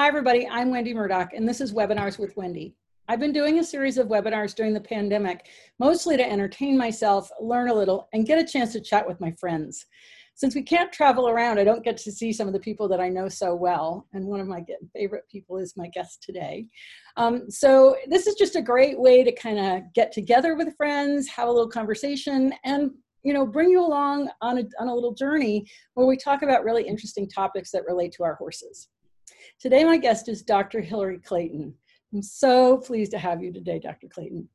Hi, everybody. I'm Wendy Murdoch, and this is Webinars with Wendy. I've been doing a series of webinars during the pandemic, mostly to entertain myself, learn a little, and get a chance to chat with my friends. Since we can't travel around, I don't get to see some of the people that I know so well, and one of my favorite people is my guest today. Um, so this is just a great way to kind of get together with friends, have a little conversation, and you know, bring you along on a, on a little journey where we talk about really interesting topics that relate to our horses. Today, my guest is Dr. Hilary Clayton. I'm so pleased to have you today, Dr. Clayton.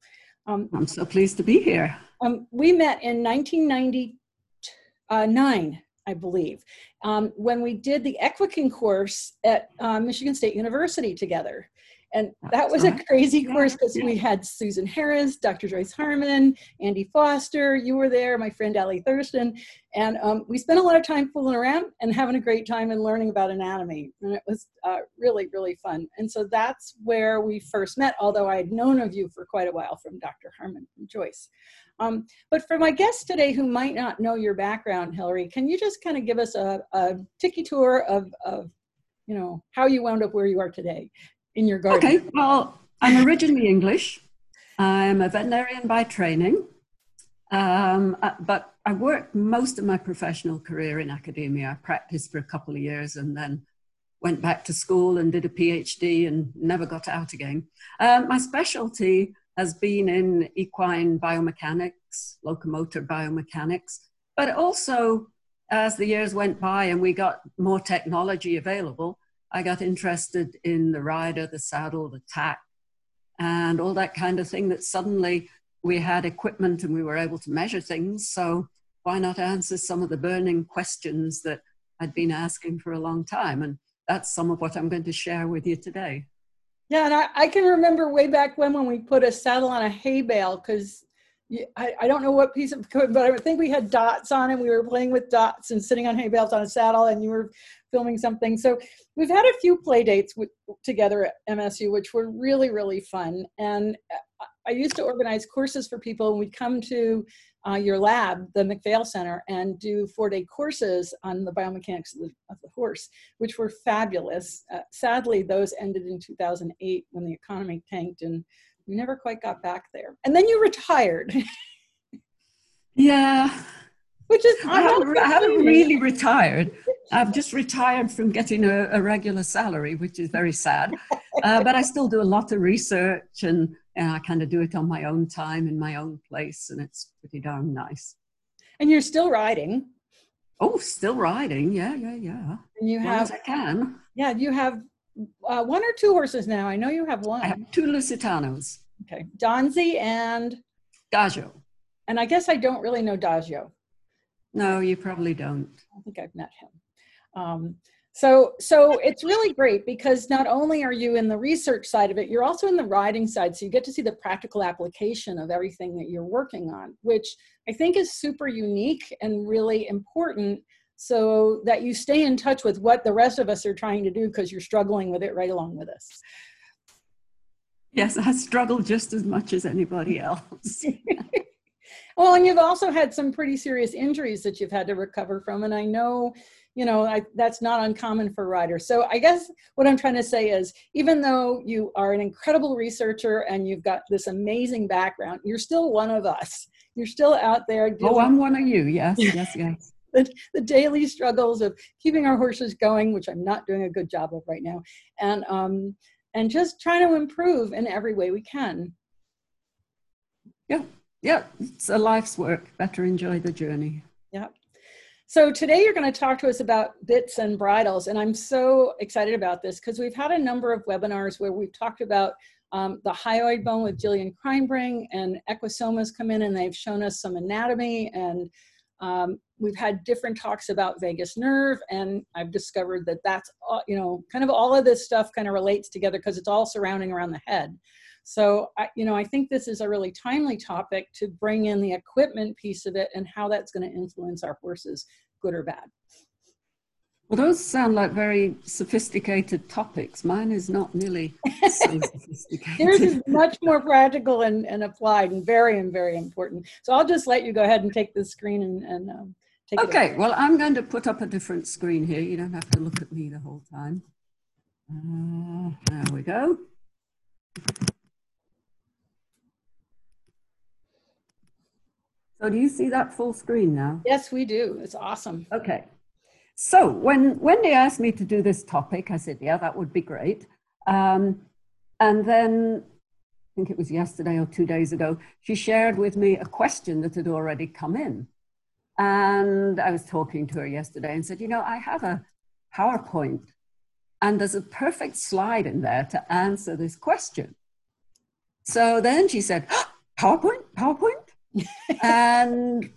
Um, I'm so pleased to be here. Um, we met in 1999, I believe, um, when we did the Equiking course at uh, Michigan State University together. And that was a crazy course because we had Susan Harris, Dr. Joyce Harman, Andy Foster, you were there, my friend Allie Thurston. And um, we spent a lot of time fooling around and having a great time and learning about anatomy. And it was uh, really, really fun. And so that's where we first met, although I had known of you for quite a while from Dr. Harman and Joyce. Um, but for my guests today who might not know your background, Hilary, can you just kind of give us a, a tiki tour of, of you know, how you wound up where you are today? In your garden? Okay, well, I'm originally English. I'm a veterinarian by training, um, uh, but I worked most of my professional career in academia. I practiced for a couple of years and then went back to school and did a PhD and never got out again. Um, my specialty has been in equine biomechanics, locomotor biomechanics, but also as the years went by and we got more technology available, I got interested in the rider, the saddle, the tack, and all that kind of thing. That suddenly we had equipment and we were able to measure things. So why not answer some of the burning questions that I'd been asking for a long time? And that's some of what I'm going to share with you today. Yeah, and I, I can remember way back when when we put a saddle on a hay bale because I, I, don't know what piece of equipment, but I think we had dots on it. We were playing with dots and sitting on hay bales on a saddle, and you were filming something. So we've had a few play dates with, together at MSU, which were really, really fun. And uh, I used to organize courses for people, and we'd come to uh, your lab, the McPhail Center, and do four-day courses on the biomechanics of the, of the horse, which were fabulous. Uh, sadly, those ended in 2008 when the economy tanked, and we never quite got back there. And then you retired. yeah, which is I haven't, I haven't, really retired. I've just retired from getting a, a regular salary, which is very sad. Uh, but I still do a lot of research, and, and I kind of do it on my own time in my own place, and it's pretty darn nice. And you're still riding. Oh, still riding? Yeah, yeah, yeah. And you have, I can. Yeah, you have uh, one or two horses now. I know you have one. I have two Lusitanos. Okay, Donzi and Daggio. And I guess I don't really know Daggio. No, you probably don't. I think I've met him. Um, so, so it's really great because not only are you in the research side of it, you're also in the writing side. So you get to see the practical application of everything that you're working on, which I think is super unique and really important so that you stay in touch with what the rest of us are trying to do because you're struggling with it right along with us. Yes, I struggle just as much as anybody else. Well, and you've also had some pretty serious injuries that you've had to recover from. And I know, you know, I, that's not uncommon for riders. So I guess what I'm trying to say is even though you are an incredible researcher and you've got this amazing background, you're still one of us. You're still out there. oh, I'm one of you. Yes, yes, yes. the, the daily struggles of keeping our horses going, which I'm not doing a good job of right now, and um, and just trying to improve in every way we can. Yeah yeah, it's a life's work. Better enjoy the journey. Yeah. So today you're going to talk to us about bits and bridles, and I'm so excited about this because we've had a number of webinars where we've talked about um, the hyoid bone with Jillian Kreinbring and Equisomas come in and they've shown us some anatomy and um, we've had different talks about vagus nerve and I've discovered that that's, all, you know, kind of all of this stuff kind of relates together because it's all surrounding around the head. So, I, you know, I think this is a really timely topic to bring in the equipment piece of it and how that's going to influence our horses, good or bad. Well, those sound like very sophisticated topics. Mine is not nearly so sophisticated. Yours is much more practical and, and applied and very and very important. So I'll just let you go ahead and take the screen and, and um, take okay. Well, I'm going to put up a different screen here. You don't have to look at me the whole time. Uh, we go. So do you see that full screen now? Yes, we do. It's awesome. Okay. So when Wendy asked me to do this topic, I said, yeah, that would be great. Um, and then I think it was yesterday or two days ago, she shared with me a question that had already come in. And I was talking to her yesterday and said, you know, I have a PowerPoint and there's a perfect slide in there to answer this question. So then she said, oh, PowerPoint, PowerPoint? and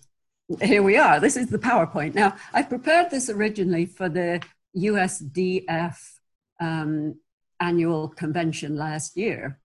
here we are. This is the PowerPoint. Now, I prepared this originally for the USDF um, annual convention last year.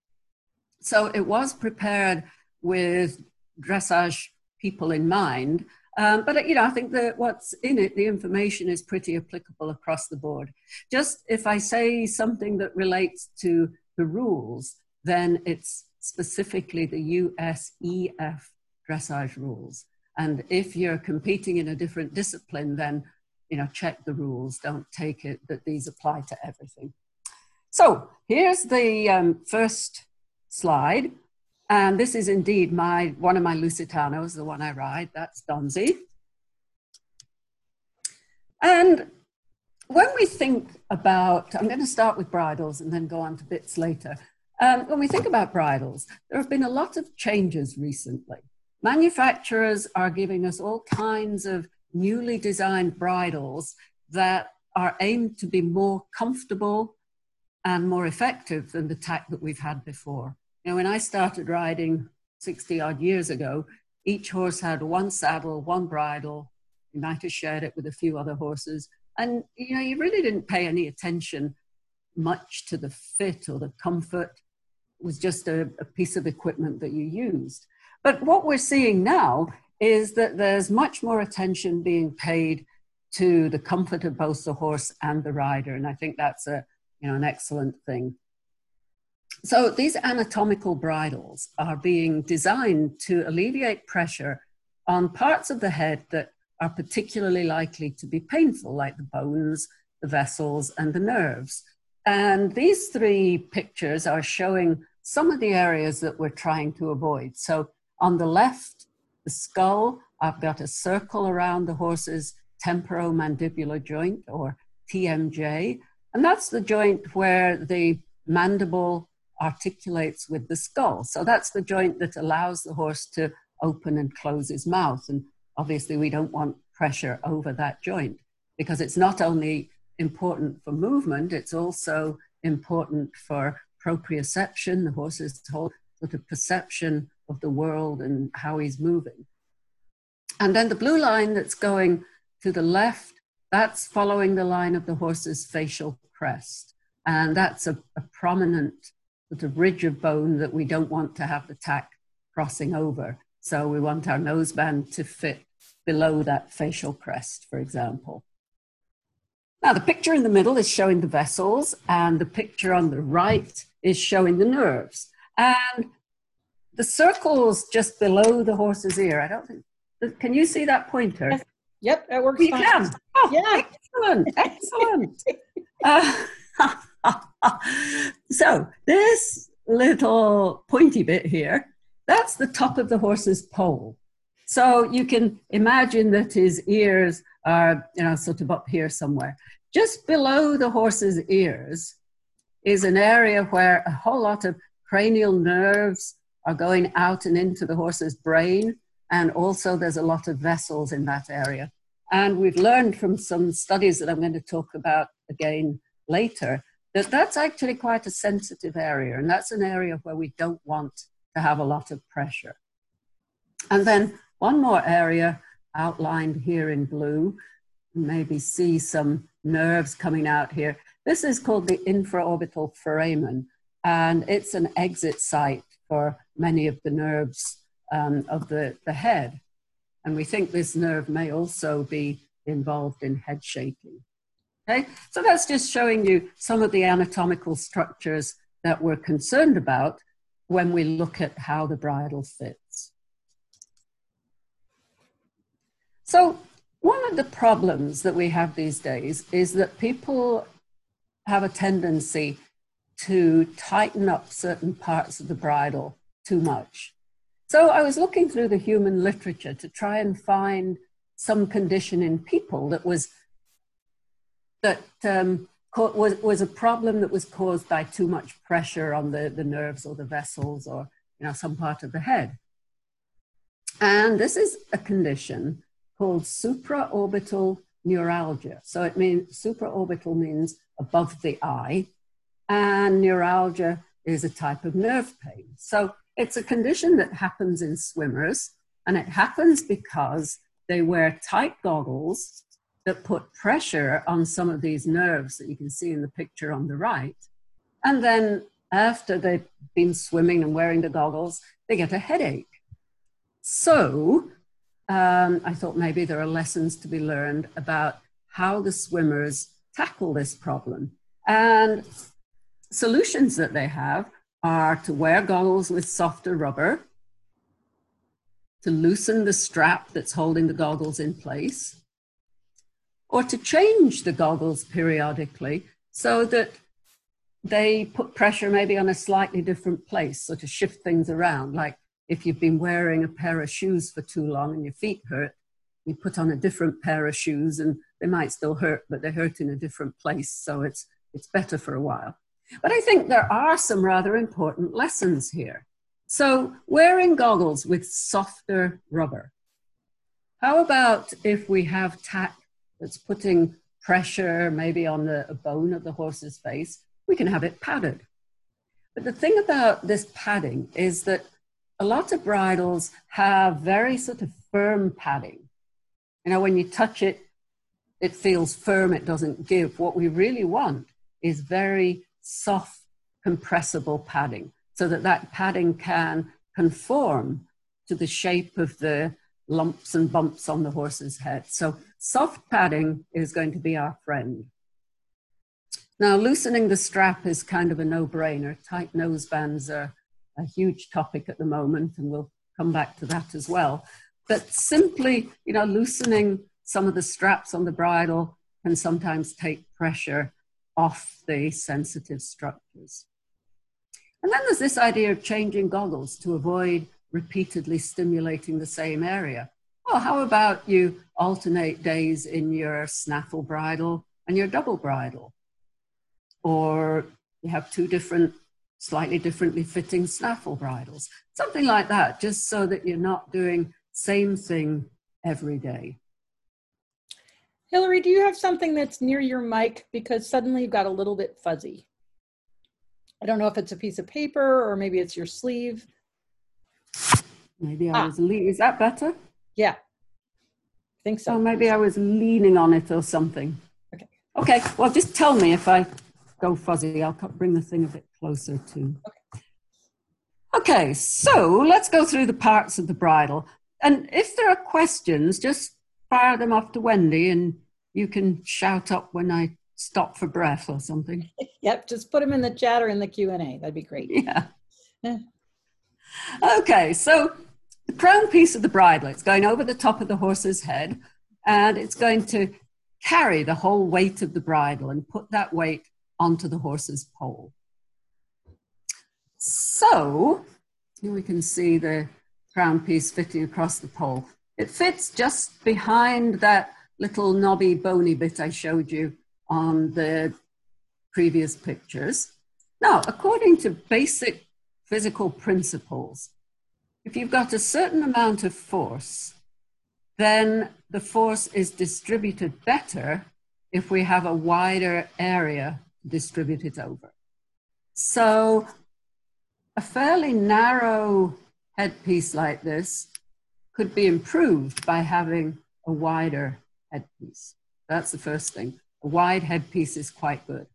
So it was prepared with dressage people in mind. Um, but you know, I think that what's in it, the information is pretty applicable across the board. Just if I say something that relates to the rules, then it's specifically the USEF dressage rules. And if you're competing in a different discipline, then you know, check the rules. Don't take it that these apply to everything. So here's the um, first slide. And this is indeed my one of my Lusitanos, the one I ride. That's Donzi. And when we think about, I'm going to start with bridles and then go on to bits later. Um, when we think about bridles, there have been a lot of changes recently. Manufacturers are giving us all kinds of newly designed bridles that are aimed to be more comfortable and more effective than the tack that we've had before. Know, when I started riding 60 odd years ago, each horse had one saddle, one bridle. You might have shared it with a few other horses. And, you know, you really didn't pay any attention much to the fit or the comfort. It was just a, a piece of equipment that you used. But what we're seeing now is that there's much more attention being paid to the comfort of both the horse and the rider. And I think that's a, you know, an excellent thing. So these anatomical bridles are being designed to alleviate pressure on parts of the head that are particularly likely to be painful, like the bones, the vessels, and the nerves. And these three pictures are showing some of the areas that we're trying to avoid. So on the left, the skull, I've got a circle around the horse's temporomandibular joint or TMJ. And that's the joint where the mandible articulates with the skull. So that's the joint that allows the horse to open and close his mouth. And obviously, we don't want pressure over that joint because it's not only important for movement, it's also important for proprioception, the horse's whole sort of perception of the world and how he's moving. And then the blue line that's going to the left, that's following the line of the horse's facial crest. And that's a, a prominent sort of ridge of bone that we don't want to have the tack crossing over. So we want our noseband to fit below that facial crest, for example. Now, the picture in the middle is showing the vessels, and the picture on the right is showing the nerves. And the circles just below the horse's ear. I don't think. Can you see that pointer? Yes. Yep, that works. You fine. can. Oh, yeah. Excellent. Excellent. uh, so this little pointy bit here, that's the top of the horse's poll. So you can imagine that his ears are, you know, sort of up here somewhere. Just below the horse's ears is an area where a whole lot of cranial nerves are going out and into the horse's brain. And also, there's a lot of vessels in that area. And we've learned from some studies that I'm going to talk about again later that that's actually quite a sensitive area. And that's an area where we don't want to have a lot of pressure. And then one more area outlined here in blue, maybe see some nerves coming out here. This is called the infraorbital foramen, and it's an exit site for many of the nerves um, of the, the head. And we think this nerve may also be involved in head shaking. Okay, so that's just showing you some of the anatomical structures that we're concerned about when we look at how the bridle fits. So, one of the problems that we have these days is that people have a tendency to tighten up certain parts of the bridle too much. So I was looking through the human literature to try and find some condition in people that was that um, was, was a problem that was caused by too much pressure on the, the nerves or the vessels or you know some part of the head. And this is a condition called supraorbital neuralgia. So it means supraorbital means above the eye, and neuralgia is a type of nerve pain. So it's a condition that happens in swimmers, and it happens because they wear tight goggles that put pressure on some of these nerves that you can see in the picture on the right. And then after they've been swimming and wearing the goggles, they get a headache. So um, I thought maybe there are lessons to be learned about how the swimmers tackle this problem. And solutions that they have are to wear goggles with softer rubber, to loosen the strap that's holding the goggles in place, or to change the goggles periodically so that they put pressure maybe on a slightly different place, so to shift things around. Like if you've been wearing a pair of shoes for too long and your feet hurt, you put on a different pair of shoes and they might still hurt, but they hurt in a different place, so it's, it's better for a while. But I think there are some rather important lessons here. So, wearing goggles with softer rubber. How about if we have tack that's putting pressure maybe on the bone of the horse's face? We can have it padded. But the thing about this padding is that a lot of bridles have very sort of firm padding. You know, when you touch it, it feels firm, it doesn't give. What we really want is very soft, compressible padding so that that padding can conform to the shape of the lumps and bumps on the horse's head. So soft padding is going to be our friend. Now, loosening the strap is kind of a no-brainer. Tight nosebands are a huge topic at the moment, and we'll come back to that as well. But simply, you know, loosening some of the straps on the bridle can sometimes take pressure off the sensitive structures. And then there's this idea of changing goggles to avoid repeatedly stimulating the same area. Well, how about you alternate days in your snaffle bridle and your double bridle? Or you have two different, slightly differently fitting snaffle bridles, something like that, just so that you're not doing same thing every day. Hilary, do you have something that's near your mic? Because suddenly you've got a little bit fuzzy. I don't know if it's a piece of paper or maybe it's your sleeve. Maybe I ah. was leaning. Is that better? Yeah. I think so. Oh, maybe I was leaning on it or something. Okay. Okay. Well, just tell me if I go fuzzy. I'll bring the thing a bit closer to. Okay. Okay. So let's go through the parts of the bridle. And if there are questions, just fire them off to Wendy and you can shout up when I stop for breath or something. yep, just put them in the chat or in the Q&A. That'd be great. Yeah. okay, so the crown piece of the bridle, it's going over the top of the horse's head and it's going to carry the whole weight of the bridle and put that weight onto the horse's poll. So here we can see the crown piece fitting across the poll. It fits just behind that little knobby bony bit I showed you on the previous pictures. Now, according to basic physical principles, if you've got a certain amount of force, then the force is distributed better if we have a wider area distributed over. So a fairly narrow headpiece like this could be improved by having a wider headpiece. That's the first thing. A wide headpiece is quite good.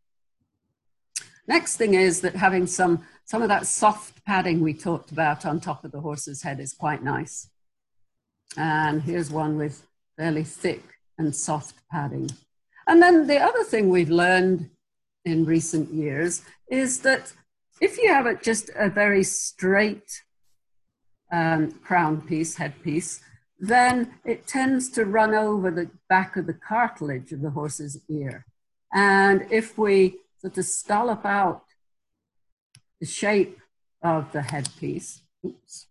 Next thing is that having some, some of that soft padding we talked about on top of the horse's head is quite nice. And here's one with fairly thick and soft padding. And then the other thing we've learned in recent years is that if you have just a very straight um, crown piece, headpiece, then it tends to run over the back of the cartilage of the horse's ear. And if we sort of scallop out the shape of the headpiece, oops,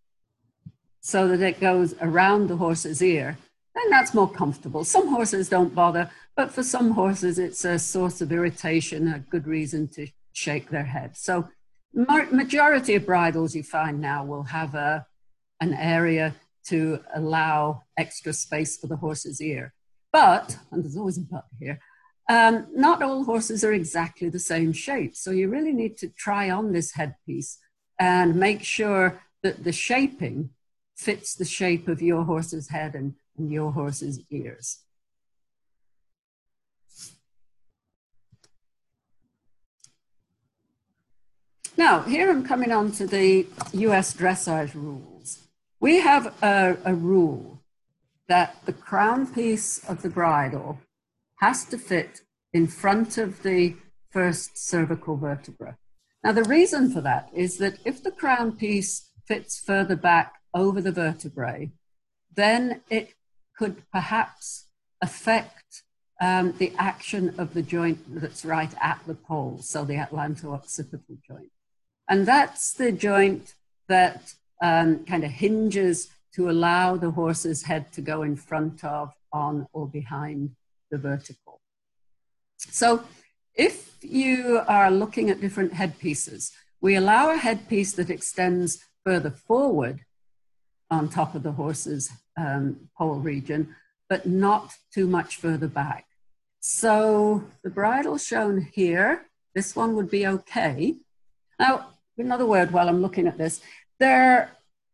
so that it goes around the horse's ear, then that's more comfortable. Some horses don't bother, but for some horses, it's a source of irritation, a good reason to shake their head. So, majority of bridles you find now will have a, an area to allow extra space for the horse's ear. But, and there's always a but here, um, not all horses are exactly the same shape. So you really need to try on this headpiece and make sure that the shaping fits the shape of your horse's head and, and your horse's ears. Now, here I'm coming on to the US dressage rules. We have a, a rule that the crown piece of the bridle has to fit in front of the first cervical vertebra. Now, the reason for that is that if the crown piece fits further back over the vertebrae, then it could perhaps affect um, the action of the joint that's right at the poll, so the atlanto-occipital joint. And that's the joint that um, kind of hinges to allow the horse's head to go in front of, on, or behind the vertical. So if you are looking at different headpieces, we allow a headpiece that extends further forward on top of the horse's um, poll region, but not too much further back. So the bridle shown here, this one would be okay. Now, another word while I'm looking at this, there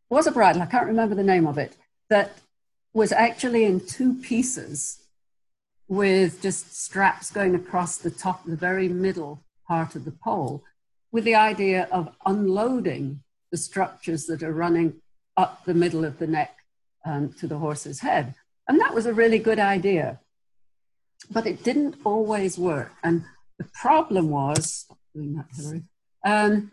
was a bridle, I can't remember the name of it, that was actually in two pieces with just straps going across the top, the very middle part of the poll, with the idea of unloading the structures that are running up the middle of the neck um, to the horse's head. And that was a really good idea. But it didn't always work. And the problem was, um,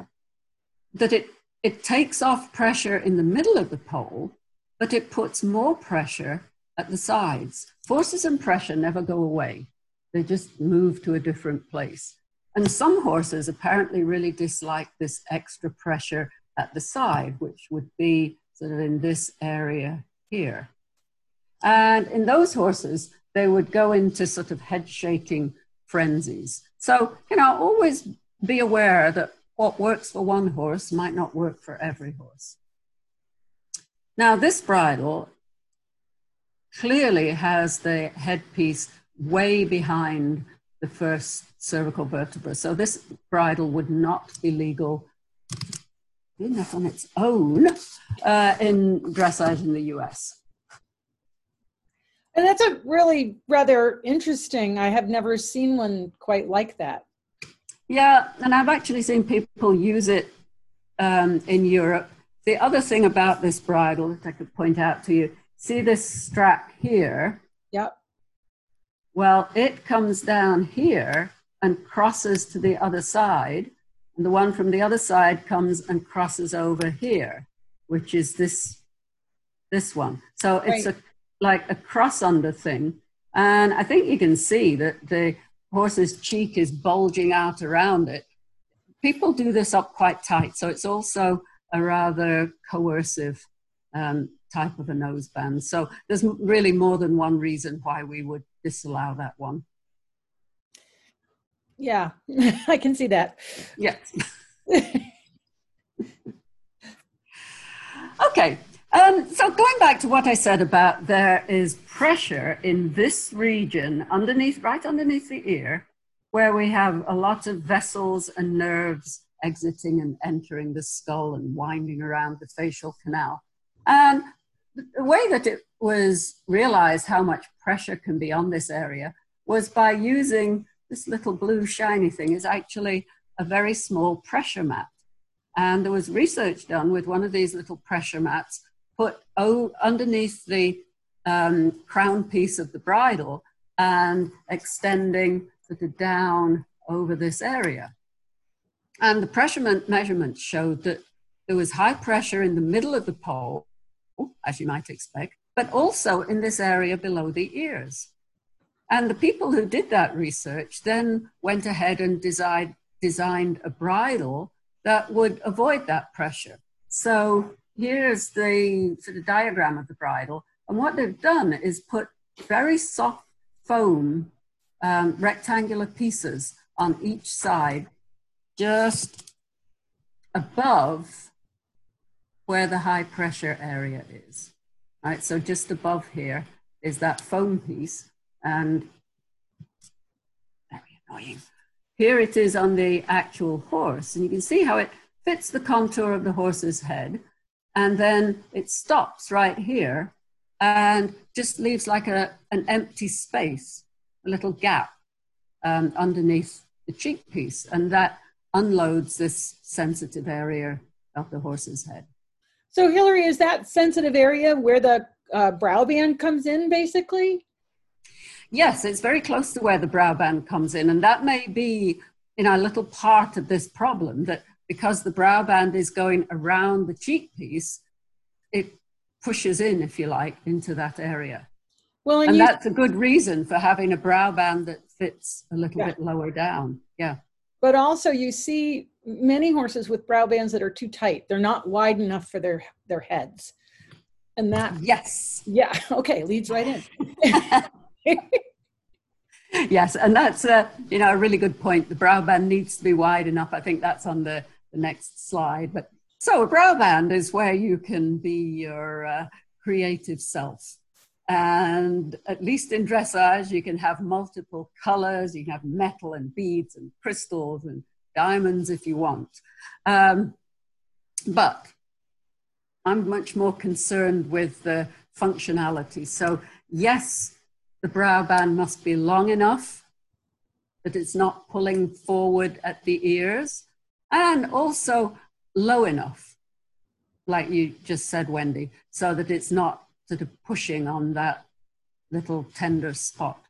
that it, it takes off pressure in the middle of the poll, but it puts more pressure at the sides. Forces and pressure never go away, they just move to a different place. And some horses apparently really dislike this extra pressure at the side, which would be sort of in this area here. And in those horses, they would go into sort of head shaking frenzies. So, you know, always be aware that what works for one horse might not work for every horse. Now, this bridle clearly has the headpiece way behind the first cervical vertebra. So this bridle would not be legal enough on its own uh, in dressage in the US. And that's a really rather interesting. I have never seen one quite like that. Yeah, and I've actually seen people use it um, in Europe. The other thing about this bridle that I could point out to you see this strap here? Yep. Well, it comes down here and crosses to the other side. And the one from the other side comes and crosses over here, which is this, this one. So it's right. a, like a cross under thing. And I think you can see that the horse's cheek is bulging out around it. People do this up quite tight. So it's also a rather coercive um, type of a noseband. So there's really more than one reason why we would disallow that one. Yeah, I can see that. Yes. okay. Um, so going back to what I said about there is pressure in this region underneath, right underneath the ear, where we have a lot of vessels and nerves exiting and entering the skull and winding around the facial canal. And the way that it was realized how much pressure can be on this area was by using this little blue shiny thing is actually a very small pressure mat. And there was research done with one of these little pressure mats put underneath the um, crown piece of the bridle and extending sort of down over this area. And the pressure measurements showed that there was high pressure in the middle of the poll as you might expect, but also in this area below the ears. And the people who did that research then went ahead and designed, designed a bridle that would avoid that pressure. So here's the sort of diagram of the bridle. And what they've done is put very soft foam um, rectangular pieces on each side, just above where the high pressure area is. Right, so just above here is that foam piece, and very annoying. Here it is on the actual horse, and you can see how it fits the contour of the horse's head, and then it stops right here and just leaves like a, an empty space, a little gap um, underneath the cheek piece, and that unloads this sensitive area of the horse's head. So, Hilary, is that sensitive area where the uh, brow band comes in, basically? Yes, it's very close to where the brow band comes in, and that may be you know a little part of this problem that because the brow band is going around the cheek piece, it pushes in, if you like, into that area. Well, and, and you, that's a good reason for having a brow band that fits a little yeah. bit lower down. Yeah. But also, you see many horses with brow bands that are too tight. They're not wide enough for their their heads, and that yes, yeah, okay, leads right in. yes, and that's a you know a really good point. The brow band needs to be wide enough. I think that's on the the next slide. But so a brow band is where you can be your uh, creative self. And at least in dressage, you can have multiple colors. You can have metal and beads and crystals and diamonds if you want. Um, but I'm much more concerned with the functionality. So, yes, the brow band must be long enough that it's not pulling forward at the ears and also low enough, like you just said, Wendy, so that it's not sort of pushing on that little tender spot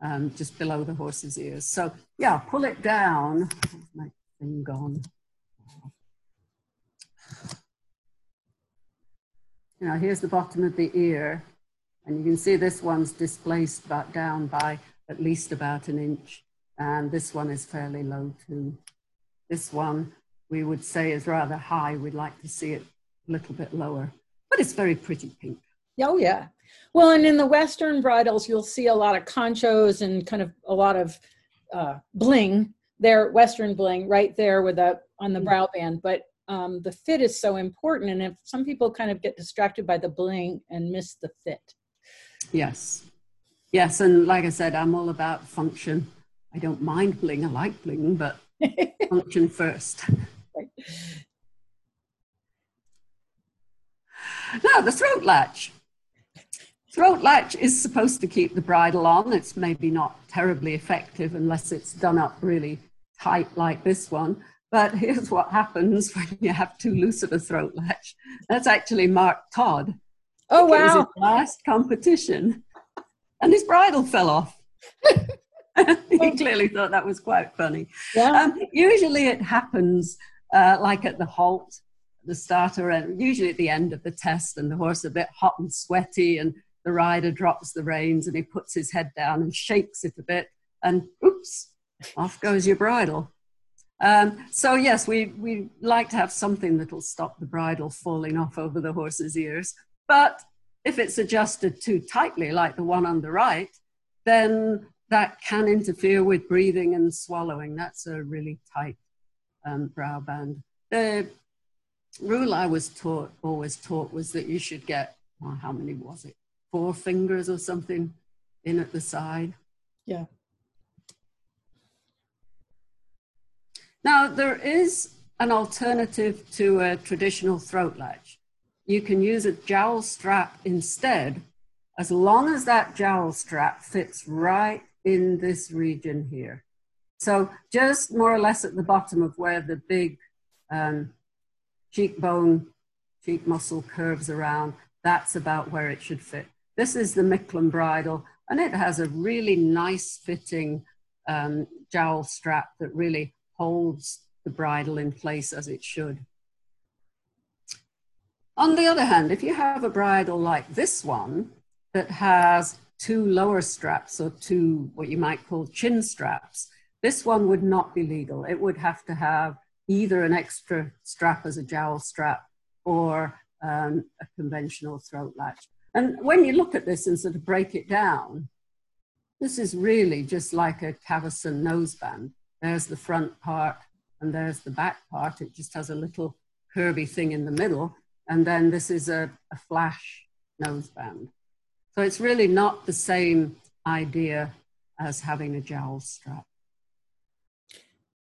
um, just below the horse's ears. So yeah, pull it down. My thing gone. Know, here's the bottom of the ear, and you can see this one's displaced about down by at least about an inch, and this one is fairly low too. This one we would say is rather high. We'd like to see it a little bit lower, but it's very pretty pink. Oh, yeah. Well, and in the Western bridles, you'll see a lot of conchos and kind of a lot of uh, bling there, Western bling right there with a on the mm. brow band. But um, the fit is so important, and if some people kind of get distracted by the bling and miss the fit. Yes, yes, and like I said, I'm all about function. I don't mind bling. I like bling, but function first. Right. Now the throat latch. Throat latch is supposed to keep the bridle on. It's maybe not terribly effective unless it's done up really tight like this one. But here's what happens when you have too loose of a throat latch. That's actually Mark Todd. Oh, wow. It was his last competition. And his bridle fell off. he clearly thought that was quite funny. Yeah. Um, usually it happens uh, like at the halt, the starter, and usually at the end of the test, and the horse a bit hot and sweaty, and the rider drops the reins and he puts his head down and shakes it a bit, and oops, off goes your bridle. Um, so yes, we we like to have something that'll stop the bridle falling off over the horse's ears. But if it's adjusted too tightly, like the one on the right, then that can interfere with breathing and swallowing. That's a really tight um, brow band. The rule I was taught, always taught, was that you should get, well, how many was it? Four fingers or something in at the side. Yeah. Now, there is an alternative to a traditional throat latch. You can use a jowl strap instead, as long as that jowl strap fits right in this region here. So, just more or less at the bottom of where the big um, cheekbone, cheek muscle curves around, that's about where it should fit. This is the Micklem bridle, and it has a really nice fitting um, jowl strap that really holds the bridle in place as it should. On the other hand, if you have a bridle like this one that has two lower straps or two what you might call chin straps, this one would not be legal. It would have to have either an extra strap as a jowl strap or um, a conventional throat latch. And when you look at this and sort of break it down, this is really just like a Cavesson noseband. There's the front part and there's the back part. It just has a little curvy thing in the middle. And then this is a, a flash noseband. So it's really not the same idea as having a jowl strap.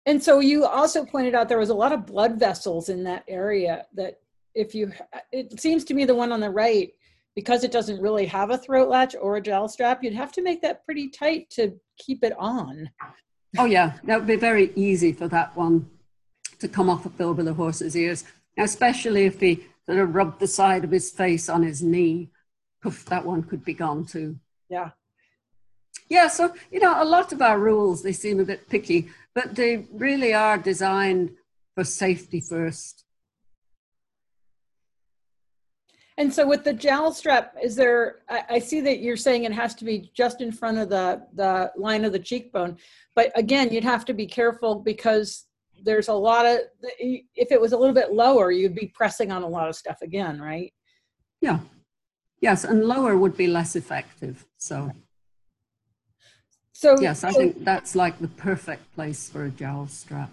And so you also pointed out there was a lot of blood vessels in that area that if you, it seems to me the one on the right, because it doesn't really have a throat latch or a jowl strap, you'd have to make that pretty tight to keep it on. Oh yeah, that would be very easy for that one to come off over the horse's ears, especially if he sort of rubbed the side of his face on his knee. Poof, that one could be gone too. Yeah. Yeah, so, you know, a lot of our rules, they seem a bit picky, but they really are designed for safety first. And so with the jowl strap, is there, I, I, see that you're saying it has to be just in front of the, the line of the cheekbone. But again, you'd have to be careful because there's a lot of, if it was a little bit lower, you'd be pressing on a lot of stuff again, right? Yeah. Yes, and lower would be less effective. So. So yes, I so, think that's like the perfect place for a jowl strap.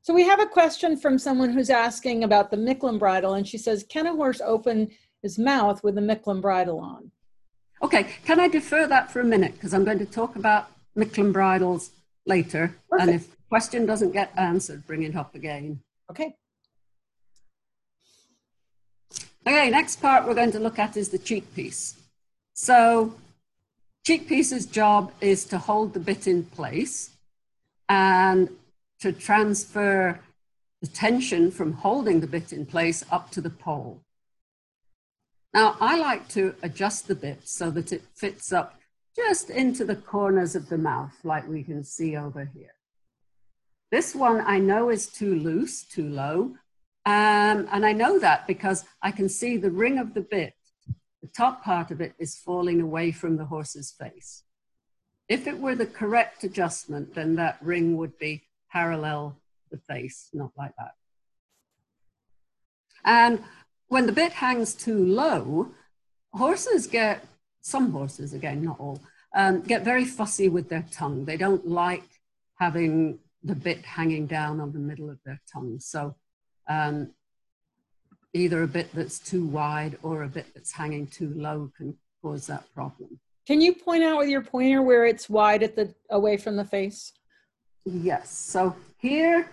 So we have a question from someone who's asking about the Micklem bridle, and she says, "Can a horse open his mouth with the Micklem bridle on?" Okay, can I defer that for a minute because I'm going to talk about Micklem bridles later, Perfect. and if the question doesn't get answered, bring it up again. Okay. Okay, next part we're going to look at is the cheek piece. So Cheek piece's job is to hold the bit in place and to transfer the tension from holding the bit in place up to the poll. Now, I like to adjust the bit so that it fits up just into the corners of the mouth, like we can see over here. This one I know is too loose, too low, um, and I know that because I can see the ring of the bit the top part of it is falling away from the horse's face. If it were the correct adjustment, then that ring would be parallel the face, not like that. And when the bit hangs too low, horses get, some horses, again, not all, um, get very fussy with their tongue. They don't like having the bit hanging down on the middle of their tongue. So um, either a bit that's too wide or a bit that's hanging too low can cause that problem. Can you point out with your pointer where it's wide at the away from the face? Yes. So here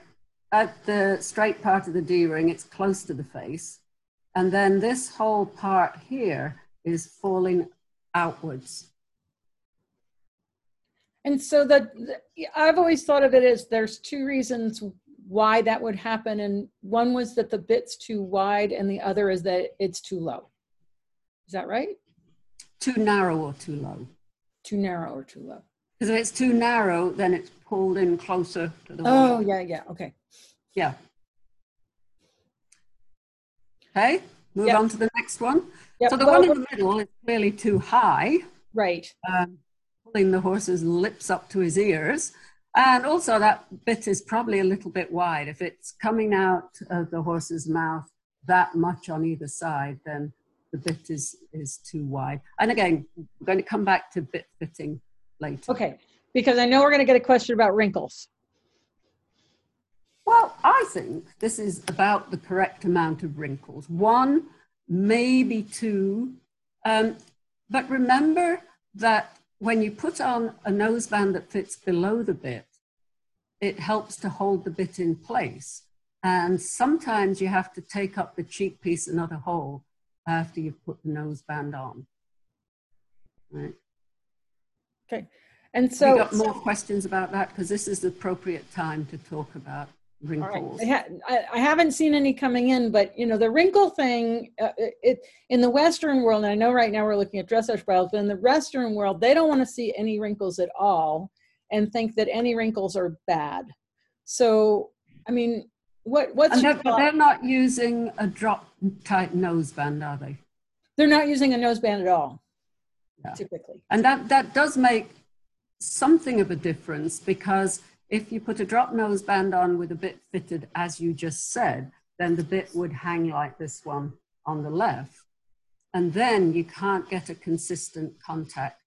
at the straight part of the D ring, it's close to the face. And then this whole part here is falling outwards. And so that I've always thought of it as there's two reasons why that would happen. And one was that the bit's too wide, and the other is that it's too low. Is that right? Too narrow or too low? Too narrow or too low. Because if it's too narrow, then it's pulled in closer to the wall. Oh, yeah, yeah, okay. Yeah. Okay, move yep. on to the next one. Yep. So the well, one in the middle is clearly too high. Right. Um, pulling the horse's lips up to his ears. And also, that bit is probably a little bit wide. If it's coming out of the horse's mouth that much on either side, then the bit is, is too wide. And again, we're going to come back to bit fitting later. Okay, because I know we're going to get a question about wrinkles. Well, I think this is about the correct amount of wrinkles. One, maybe two. Um, but remember that when you put on a noseband that fits below the bit, it helps to hold the bit in place. And sometimes you have to take up the cheek piece another hole after you've put the noseband on. Right. Okay. And so, you got more so, questions about that because this is the appropriate time to talk about wrinkles. Right. I, ha- I, haven't seen any coming in, but you know the wrinkle thing. Uh, it in the Western world, and I know right now we're looking at dressage bridles, but in the Western world, they don't want to see any wrinkles at all, and think that any wrinkles are bad. So, I mean, what what's they're, they're not using a drop tight noseband, are they? They're not using a noseband at all, yeah. typically. And that that does make something of a difference because if you put a drop nose band on with a bit fitted as you just said, then the bit would hang like this one on the left. And then you can't get a consistent contact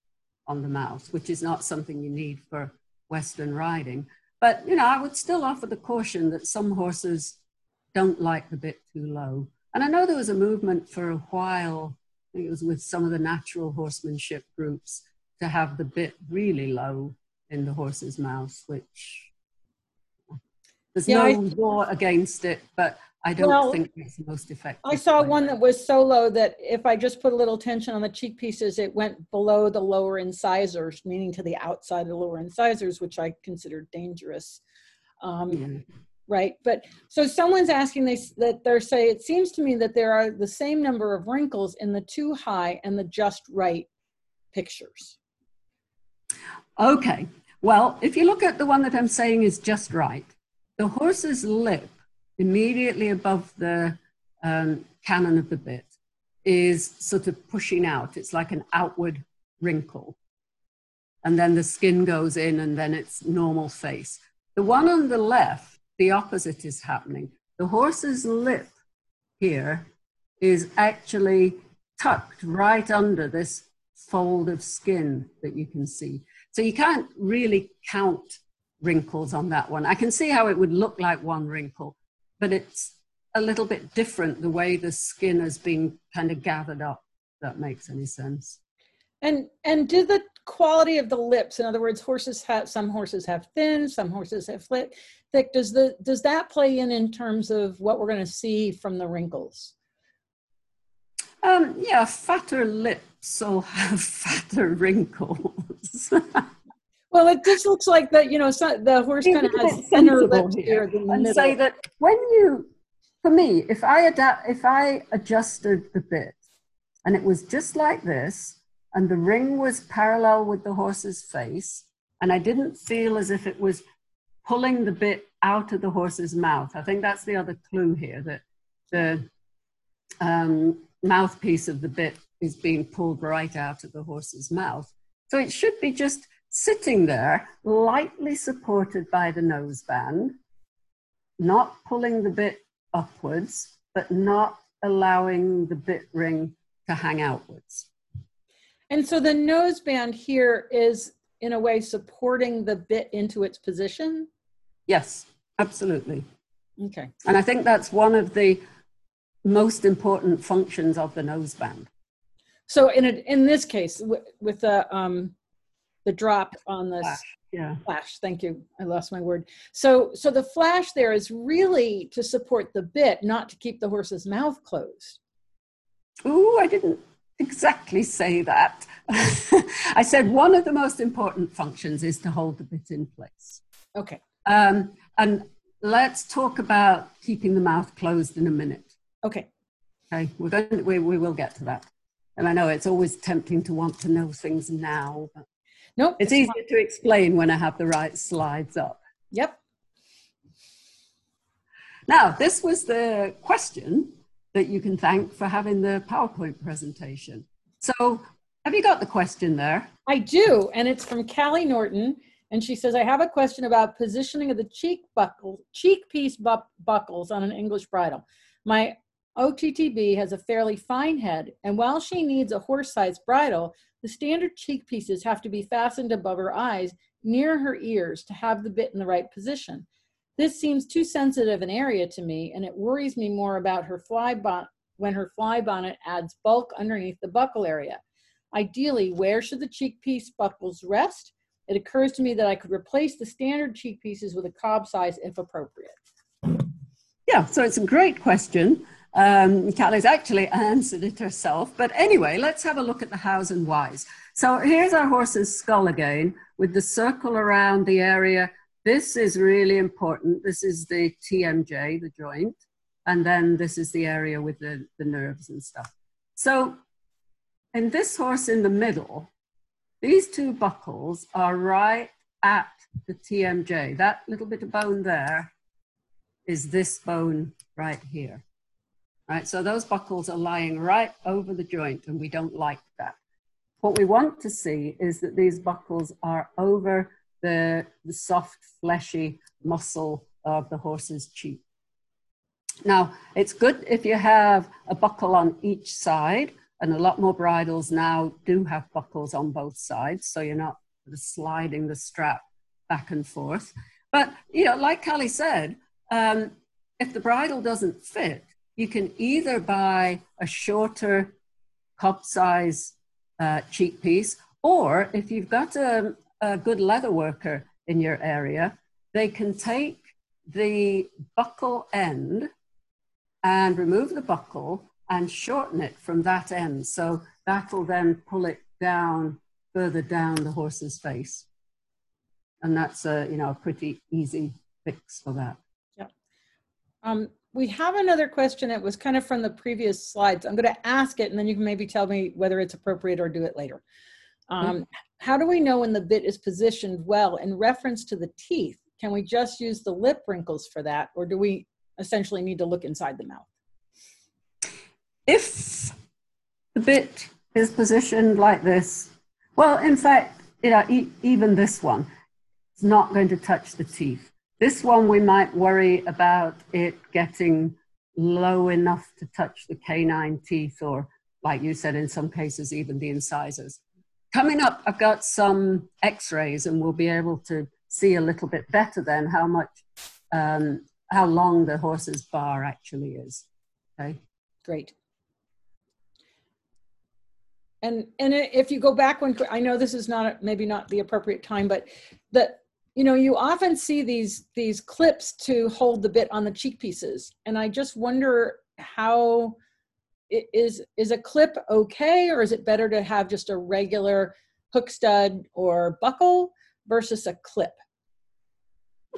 on the mouth, which is not something you need for Western riding. But, you know, I would still offer the caution that some horses don't like the bit too low. And I know there was a movement for a while, I think it was with some of the natural horsemanship groups, to have the bit really low in the horse's mouth, which there's yeah, no I, law against it, but I don't well, think it's the most effective. I saw one that was so low that if I just put a little tension on the cheek pieces, it went below the lower incisors, meaning to the outside of the lower incisors, which I consider dangerous. Um, yeah. Right, but so someone's asking they, that they're say it seems to me that there are the same number of wrinkles in the too high and the just right pictures. Okay, well, if you look at the one that I'm saying is just right, the horse's lip immediately above the um, cannon of the bit is sort of pushing out. It's like an outward wrinkle. And then the skin goes in, and then it's normal face. The one on the left, the opposite is happening. The horse's lip here is actually tucked right under this fold of skin that you can see. So you can't really count wrinkles on that one. I can see how it would look like one wrinkle, but it's a little bit different the way the skin has been kind of gathered up. That makes any sense. And and do the quality of the lips, in other words, horses have some horses have thin, some horses have thick. Thick. Does the does that play in in terms of what we're going to see from the wrinkles? Um, yeah, fatter lips will have fatter wrinkles. Well, it just looks like that. You know, so the horse kind of has thinner lips here than the and middle. say that when you, for me, if I adapt, if I adjusted the bit, and it was just like this, and the ring was parallel with the horse's face, and I didn't feel as if it was pulling the bit out of the horse's mouth. I think that's the other clue here that the um, mouthpiece of the bit is being pulled right out of the horse's mouth. So it should be just sitting there, lightly supported by the noseband, not pulling the bit upwards, but not allowing the bit ring to hang outwards. And so the noseband here is, in a way, supporting the bit into its position? Yes, absolutely. Okay. And I think that's one of the most important functions of the noseband. So in a, in this case, with, with the um, the drop on the flash. Yeah. Flash. Thank you. I lost my word. So so the flash there is really to support the bit, not to keep the horse's mouth closed. Ooh, I didn't exactly say that. I said one of the most important functions is to hold the bit in place. Okay. Um, and let's talk about keeping the mouth closed in a minute. Okay. Okay. We're going to, we, we will get to that. And I know it's always tempting to want to know things now, but Nope. It's, it's easier to explain when I have the right slides up. Yep. Now, this was the question that you can thank for having the PowerPoint presentation. So, have you got the question there? I do, and it's from Callie Norton. And she says, I have a question about positioning of the cheek buckle, cheek piece bu- buckles on an English bridle. My OTTB has a fairly fine head, and while she needs a horse-sized bridle, the standard cheek pieces have to be fastened above her eyes near her ears to have the bit in the right position. This seems too sensitive an area to me, and it worries me more about her fly bonnet when her fly bonnet adds bulk underneath the buckle area. Ideally, where should the cheek piece buckles rest? It occurs to me that I could replace the standard cheek pieces with a cob size if appropriate. Yeah, so it's a great question. Um, Callie's actually answered it herself. But anyway, let's have a look at the hows and whys. So here's our horse's skull again with the circle around the area. This is really important. This is the TMJ, the joint. And then this is the area with the, the nerves and stuff. So in this horse in the middle, these two buckles are right at the TMJ. That little bit of bone there is this bone right here right? So those buckles are lying right over the joint and we don't like that. What we want to see is that these buckles are over the, the soft, fleshy muscle of the horse's cheek. Now, it's good if you have a buckle on each side, and a lot more bridles now do have buckles on both sides, so you're not sliding the strap back and forth. But, you know, like Callie said, um, if the bridle doesn't fit, you can either buy a shorter cob size uh, cheek piece, or if you've got a, a good leather worker in your area, they can take the buckle end and remove the buckle and shorten it from that end. So that'll then pull it down further down the horse's face. And that's a, you know, a pretty easy fix for that. Yeah. Um, we have another question. that was kind of from the previous slides. I'm going to ask it and then you can maybe tell me whether it's appropriate or do it later. Um, mm-hmm. How do we know when the bit is positioned well in reference to the teeth? Can we just use the lip wrinkles for that or do we essentially need to look inside the mouth? If the bit is positioned like this, well, in fact, you know, e- even this one, it's not going to touch the teeth. This one, we might worry about it getting low enough to touch the canine teeth, or like you said, in some cases, even the incisors. Coming up, I've got some x rays, and we'll be able to see a little bit better then how much um, how long the horse's bar actually is. Okay. Great. And and if you go back when I know this is not maybe not the appropriate time, but that you know you often see these these clips to hold the bit on the cheek pieces, and I just wonder how is is a clip okay, or is it better to have just a regular hook stud or buckle versus a clip?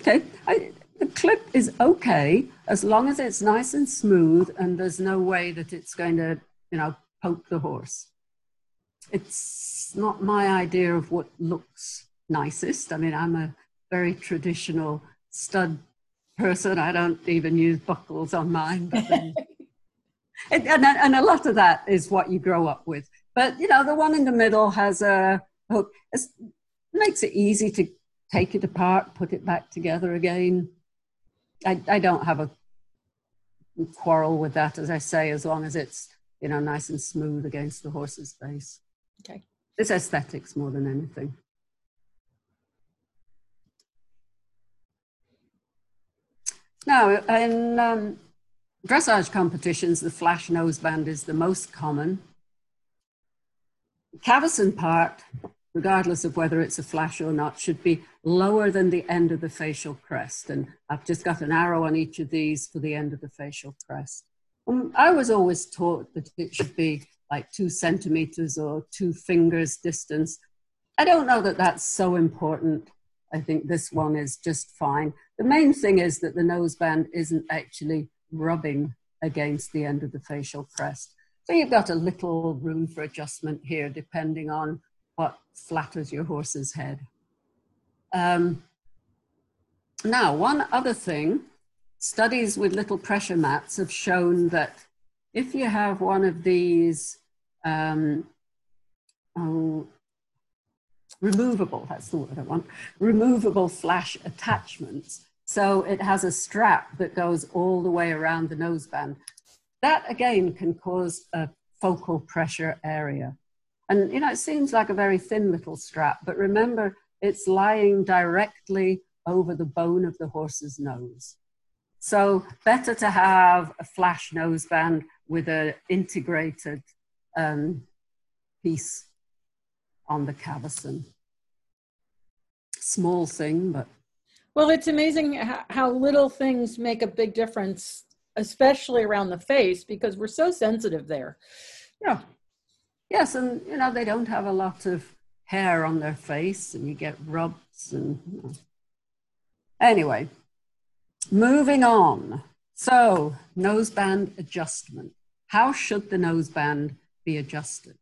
Okay, I, the clip is okay as long as it's nice and smooth and there's no way that it's going to, you know, poke the horse. It's not my idea of what looks nicest. I mean, I'm a very traditional stud person. I don't even use buckles on mine, but then, and, and, and a lot of that is what you grow up with. But you know, the one in the middle has a hook. It makes it easy to take it apart, put it back together again. I, I don't have a quarrel with that, as I say, as long as it's you know nice and smooth against the horse's face. Okay, it's aesthetics more than anything. Now, in um, dressage competitions, the flash noseband is the most common. Cavesson part regardless of whether it's a flash or not, should be lower than the end of the facial crest. And I've just got an arrow on each of these for the end of the facial crest. Um, I was always taught that it should be like two centimeters or two fingers distance. I don't know that that's so important. I think this one is just fine. The main thing is that the noseband isn't actually rubbing against the end of the facial crest. So you've got a little room for adjustment here, depending on what flatters your horse's head. Um, now, one other thing studies with little pressure mats have shown that if you have one of these um, oh, removable, that's the word I want, removable flash attachments. So it has a strap that goes all the way around the noseband. That again can cause a focal pressure area. And, you know, it seems like a very thin little strap, but remember, it's lying directly over the bone of the horse's nose. So, better to have a flash noseband with an integrated um, piece on the cavesson. Small thing, but. Well, it's amazing how little things make a big difference, especially around the face, because we're so sensitive there. Yeah. Yes, and you know, they don't have a lot of hair on their face, and you get rubs and you know. anyway. Moving on. So, noseband adjustment. How should the noseband be adjusted?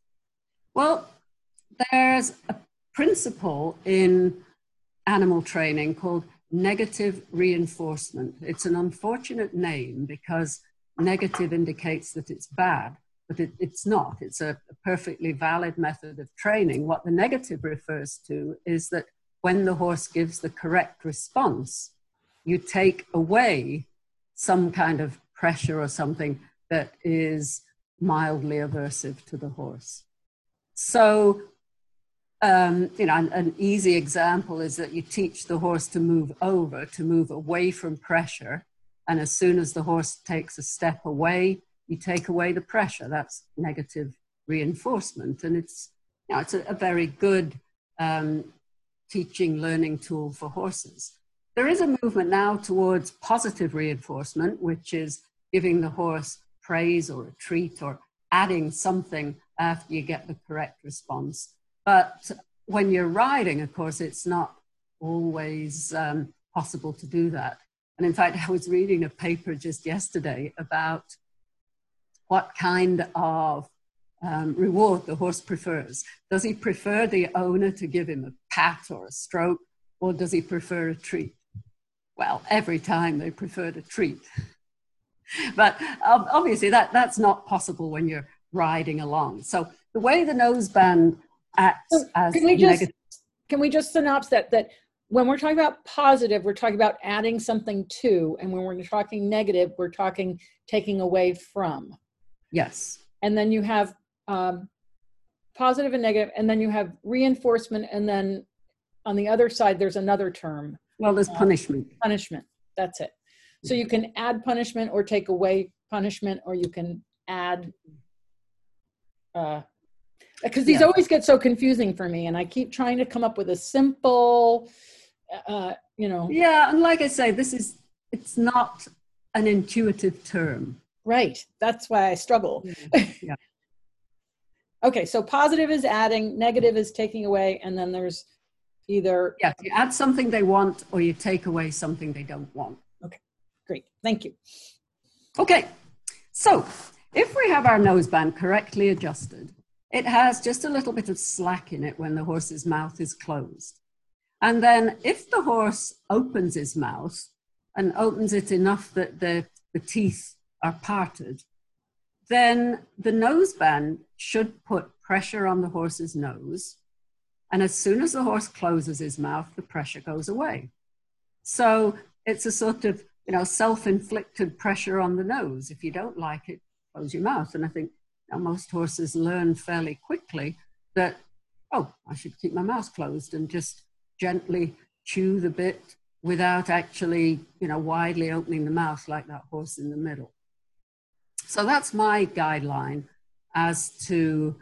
Well, there's a principle in animal training called negative reinforcement. It's an unfortunate name because negative indicates that it's bad but it, it's not. It's a, a perfectly valid method of training. What the negative refers to is that when the horse gives the correct response, you take away some kind of pressure or something that is mildly aversive to the horse. So, um, you know, an, an, easy example is that you teach the horse to move over, to move away from pressure. And as soon as the horse takes a step away, you take away the pressure. That's negative reinforcement. And it's, you know, it's a, a very good um, teaching, learning tool for horses. There is a movement now towards positive reinforcement, which is giving the horse praise or a treat or adding something after you get the correct response. But when you're riding, of course, it's not always um, possible to do that. And in fact, I was reading a paper just yesterday about what kind of um, reward the horse prefers. Does he prefer the owner to give him a pat or a stroke, or does he prefer a treat? Well, every time they prefer a treat. but um, obviously, that, that's not possible when you're riding along. So the way the noseband acts as can we just negative- can we just synopsis that that when we're talking about positive, we're talking about adding something to, and when we're talking negative, we're talking taking away from. Yes. And then you have um, positive and negative, and then you have reinforcement, and then on the other side, there's another term. Well, there's uh, punishment. Punishment. That's it. So you can add punishment or take away punishment, or you can add. Uh, because these yeah. always get so confusing for me, and I keep trying to come up with a simple, uh, you know. Yeah, and like I say, this is it's not an intuitive term. Right. That's why I struggle. yeah. okay, so positive is adding, negative is taking away, and then there's either yeah, you add something they want or you take away something they don't want. Okay, great, thank you. Okay, so if we have our noseband correctly adjusted, it has just a little bit of slack in it when the horse's mouth is closed. And then if the horse opens his mouth and opens it enough that the, the teeth are parted, then the noseband should put pressure on the horse's nose. And as soon as the horse closes his mouth, the pressure goes away. So it's a sort of you know, self-inflicted pressure on the nose. If you don't like it, close your mouth. And I think most horses learn fairly quickly that, oh, I should keep my mouth closed and just gently chew the bit without actually, you know, widely opening the mouth like that horse in the middle. So that's my guideline as to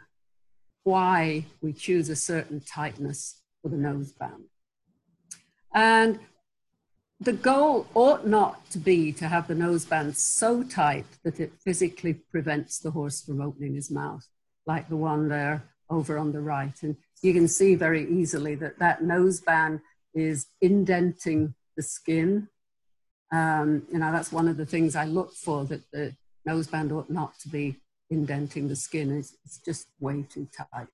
why we choose a certain tightness for the noseband. And the goal ought not to be to have the noseband so tight that it physically prevents the horse from opening his mouth, like the one there over on the right. And you can see very easily that that noseband is indenting the skin. Um, you know, that's one of the things I look for, that the noseband ought not to be indenting the skin. It's, it's just way too tight.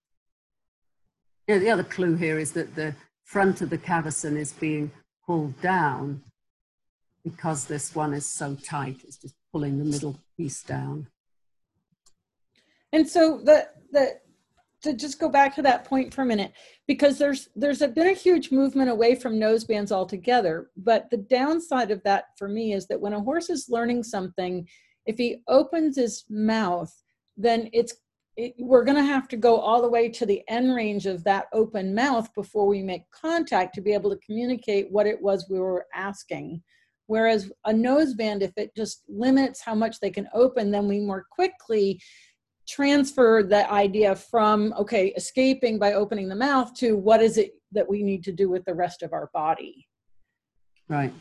You know, the other clue here is that the front of the cavesson is being pulled down because this one is so tight. It's just pulling the middle piece down. And so the the to just go back to that point for a minute, because there's there's a, been a huge movement away from nosebands altogether. But the downside of that for me is that when a horse is learning something, if he opens his mouth, then it's it, we're going to have to go all the way to the end range of that open mouth before we make contact to be able to communicate what it was we were asking. Whereas a noseband, if it just limits how much they can open, then we more quickly transfer the idea from, okay, escaping by opening the mouth to what is it that we need to do with the rest of our body. Right.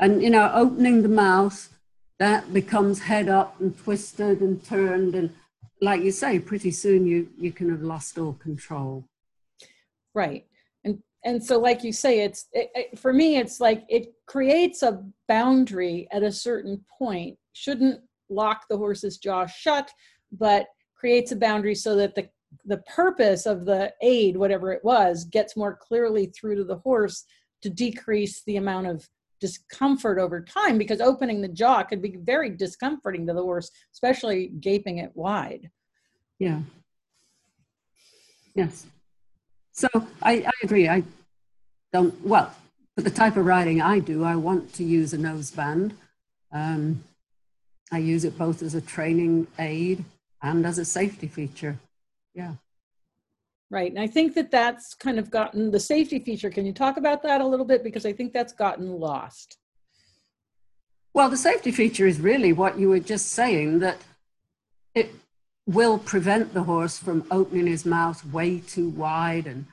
And, you know, opening the mouth, that becomes head up and twisted and turned and like you say, pretty soon you you can have lost all control. Right, and and so like you say, it's it, it, for me, it's like it creates a boundary at a certain point. Shouldn't lock the horse's jaw shut, but creates a boundary so that the the purpose of the aid, whatever it was, gets more clearly through to the horse to decrease the amount of discomfort over time because opening the jaw could be very discomforting to the horse, especially gaping it wide. Yeah. Yes. So I, I agree. I don't, well, for the type of riding I do, I want to use a noseband. Um, I use it both as a training aid and as a safety feature. Yeah. Right. And I think that that's kind of gotten the safety feature. Can you talk about that a little bit? Because I think that's gotten lost. Well, the safety feature is really what you were just saying that it will prevent the horse from opening his mouth way too wide and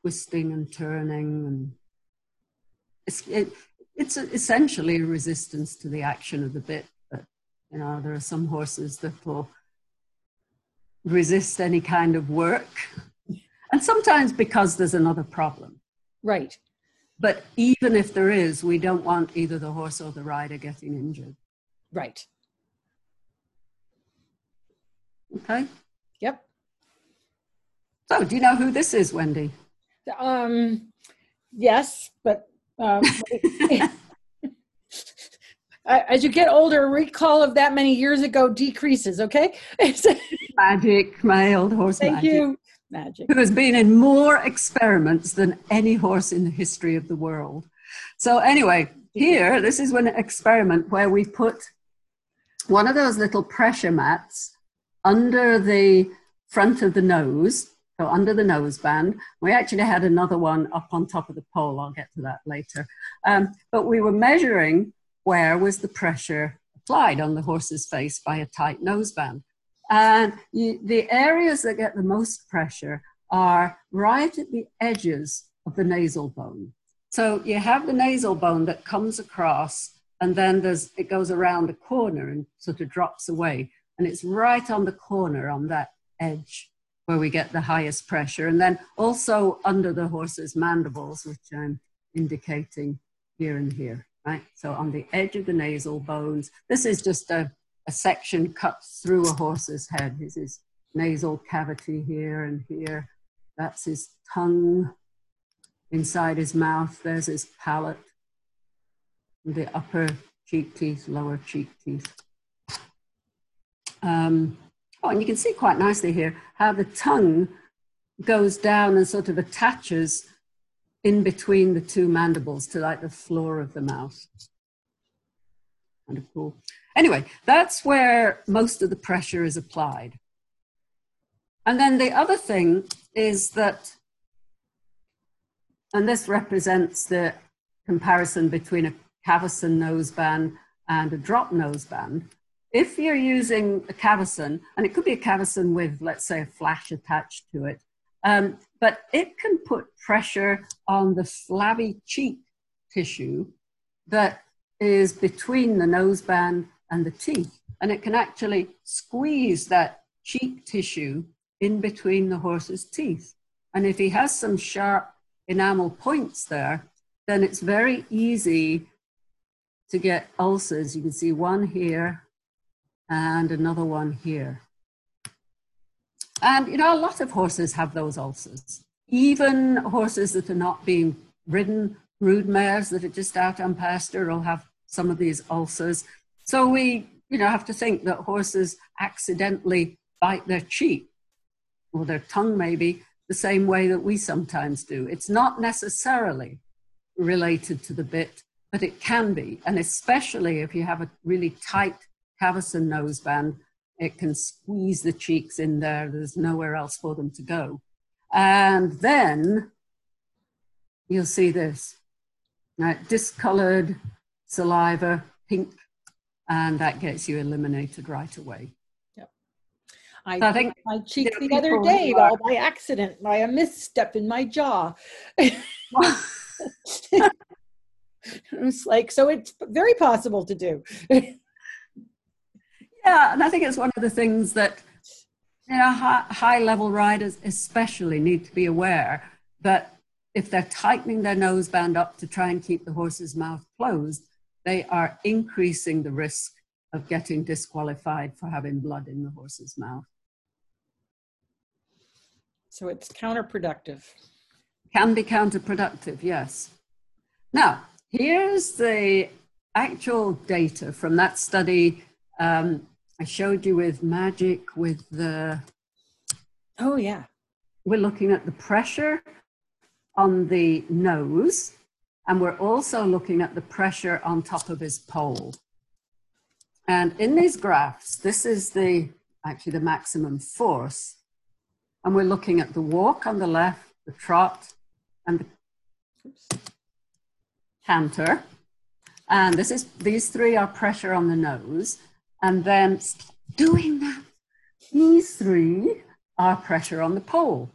twisting and turning. And it's, it, it's essentially a resistance to the action of the bit. But, you know, there are some horses that will resist any kind of work and sometimes because there's another problem. Right. But even if there is, we don't want either the horse or the rider getting injured. Right. Okay. Yep. So, do you know who this is, Wendy? Um, yes, but um, as you get older, recall of that many years ago decreases. Okay. magic, my old horse. Thank magic. you magic. Who has been in more experiments than any horse in the history of the world. So, anyway, here, this is an experiment where we put one of those little pressure mats under the front of the nose, so under the noseband. We actually had another one up on top of the poll. I'll get to that later. Um, but we were measuring where was the pressure applied on the horse's face by a tight nose band. And you, the areas that get the most pressure are right at the edges of the nasal bone. So you have the nasal bone that comes across, and then there's, it goes around a corner and sort of drops away. And it's right on the corner on that edge where we get the highest pressure. And then also under the horse's mandibles, which I'm indicating here and here, right? So on the edge of the nasal bones, this is just a a section cuts through a horse's head. This is nasal cavity here and here. That's his tongue inside his mouth. There's his palate. The upper cheek teeth, lower cheek teeth. Um, oh, and you can see quite nicely here how the tongue goes down and sort of attaches in between the two mandibles to like the floor of the mouth. Kind of cool. Anyway, that's where most of the pressure is applied. And then the other thing is that, and this represents the comparison between a cavesson noseband and a drop noseband. If you're using a cavesson, and it could be a cavesson with, let's say, a flash attached to it, um, but it can put pressure on the flabby cheek tissue that is between the noseband and the teeth. And it can actually squeeze that cheek tissue in between the horse's teeth. And if he has some sharp enamel points there, then it's very easy to get ulcers. You can see one here and another one here. And you know, a lot of horses have those ulcers. Even horses that are not being ridden, brood mares that are just out on pasture will have some of these ulcers. So we, you know, have to think that horses accidentally bite their cheek or their tongue maybe the same way that we sometimes do. It's not necessarily related to the bit, but it can be. And especially if you have a really tight cavesson noseband, it can squeeze the cheeks in there. There's nowhere else for them to go. And then you'll see this right, discolored saliva, pink and that gets you eliminated right away. Yep. I, so I think my cheek the other day are, all by accident, by a misstep in my jaw. it's like so it's very possible to do. yeah, and I think it's one of the things that you know high, high level riders especially need to be aware that if they're tightening their nose band up to try and keep the horse's mouth closed, they are increasing the risk of getting disqualified for having blood in the horse's mouth. So it's counterproductive. Can be counterproductive, yes. Now, here's the actual data from that study um, I showed you with magic, with the. Oh, yeah. We're looking at the pressure on the nose, and we're also looking at the pressure on top of his poll. And in these graphs, this is the actually the maximum force. And we're looking at the walk on the left, the trot, and the canter. And this is these three are pressure on the nose. And then doing that, these three are pressure on the poll.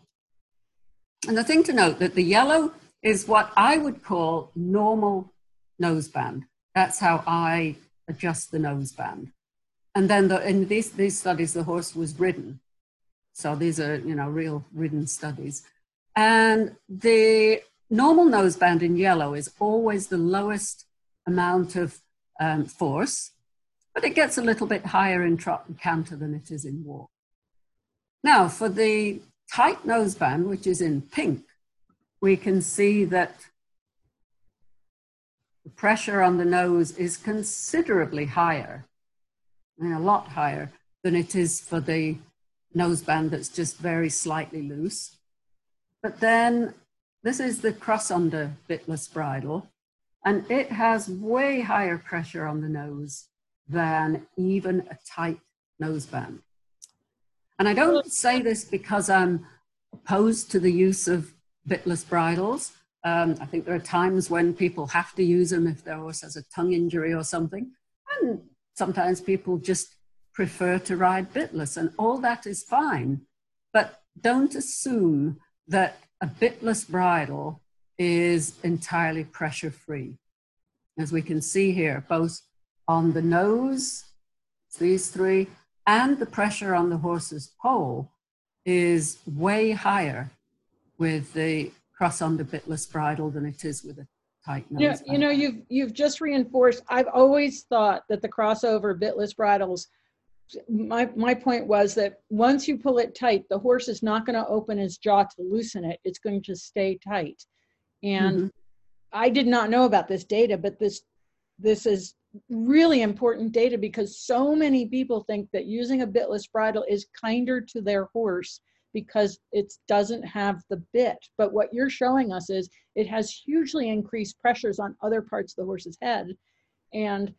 And the thing to note that the yellow is what I would call normal noseband. That's how I adjust the noseband. And then the, in these, these studies, the horse was ridden. So these are, you know, real ridden studies. And the normal noseband in yellow is always the lowest amount of um, force, but it gets a little bit higher in trot and canter than it is in walk. Now, for the tight noseband, which is in pink, we can see that the pressure on the nose is considerably higher, and a lot higher than it is for the noseband that's just very slightly loose. But then this is the cross under bitless bridle, and it has way higher pressure on the nose than even a tight noseband. And I don't say this because I'm opposed to the use of bitless bridles. Um, I think there are times when people have to use them if their horse has a tongue injury or something. And sometimes people just prefer to ride bitless, and all that is fine. But don't assume that a bitless bridle is entirely pressure free. As we can see here, both on the nose, these three, and the pressure on the horse's poll is way higher with the cross under bitless bridle than it is with a tight nose. Yeah, you know, you've you've just reinforced. I've always thought that the crossover bitless bridles. My my point was that once you pull it tight, the horse is not going to open his jaw to loosen it. It's going to stay tight. And mm-hmm. I did not know about this data, but this this is really important data because so many people think that using a bitless bridle is kinder to their horse because it doesn't have the bit. But what you're showing us is it has hugely increased pressures on other parts of the horse's head. And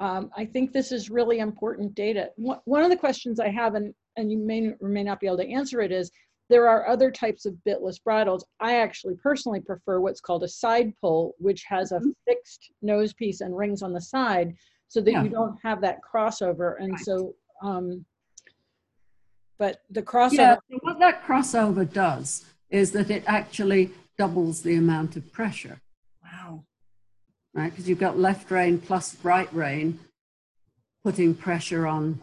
um, I think this is really important data. One of the questions I have, and, and you may or may not be able to answer it, is there are other types of bitless bridles. I actually personally prefer what's called a side pull, which has a mm-hmm. fixed nose piece and rings on the side so that yeah. you don't have that crossover. And right. so, um, but the crossover. Yeah, what that crossover does is that it actually doubles the amount of pressure. Wow. Right? Because you've got left rein plus right rein putting pressure on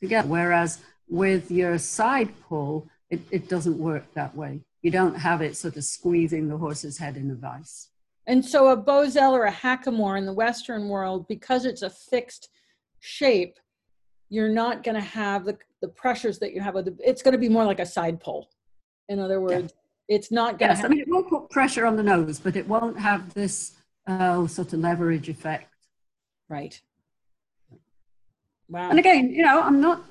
together. Whereas with your side pull, it, it doesn't work that way. You don't have it sort of squeezing the horse's head in a vice. And so a bosal or a Hackamore in the Western world, because it's a fixed shape, you're not going to have the, the pressures that you have with the, it's going to be more like a side pull. In other words, yeah. it's not going yes, to I mean, it will put pressure on the nose, but it won't have this uh, sort of leverage effect. Right. Wow. And again, you know, I'm not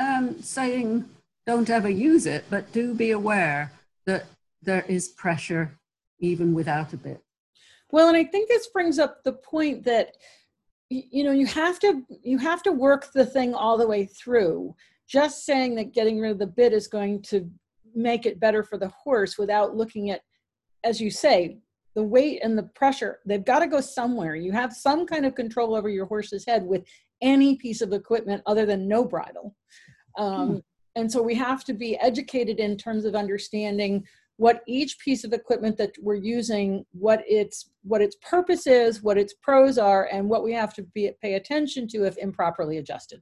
um, saying don't ever use it, but do be aware that there is pressure even without a bit. Well, and I think this brings up the point that you know you have to you have to work the thing all the way through. Just saying that getting rid of the bit is going to make it better for the horse without looking at, as you say, the weight and the pressure. They've got to go somewhere. You have some kind of control over your horse's head with any piece of equipment other than no bridle. Um, and so we have to be educated in terms of understanding what each piece of equipment that we're using what its what its purpose is what its pros are and what we have to be pay attention to if improperly adjusted.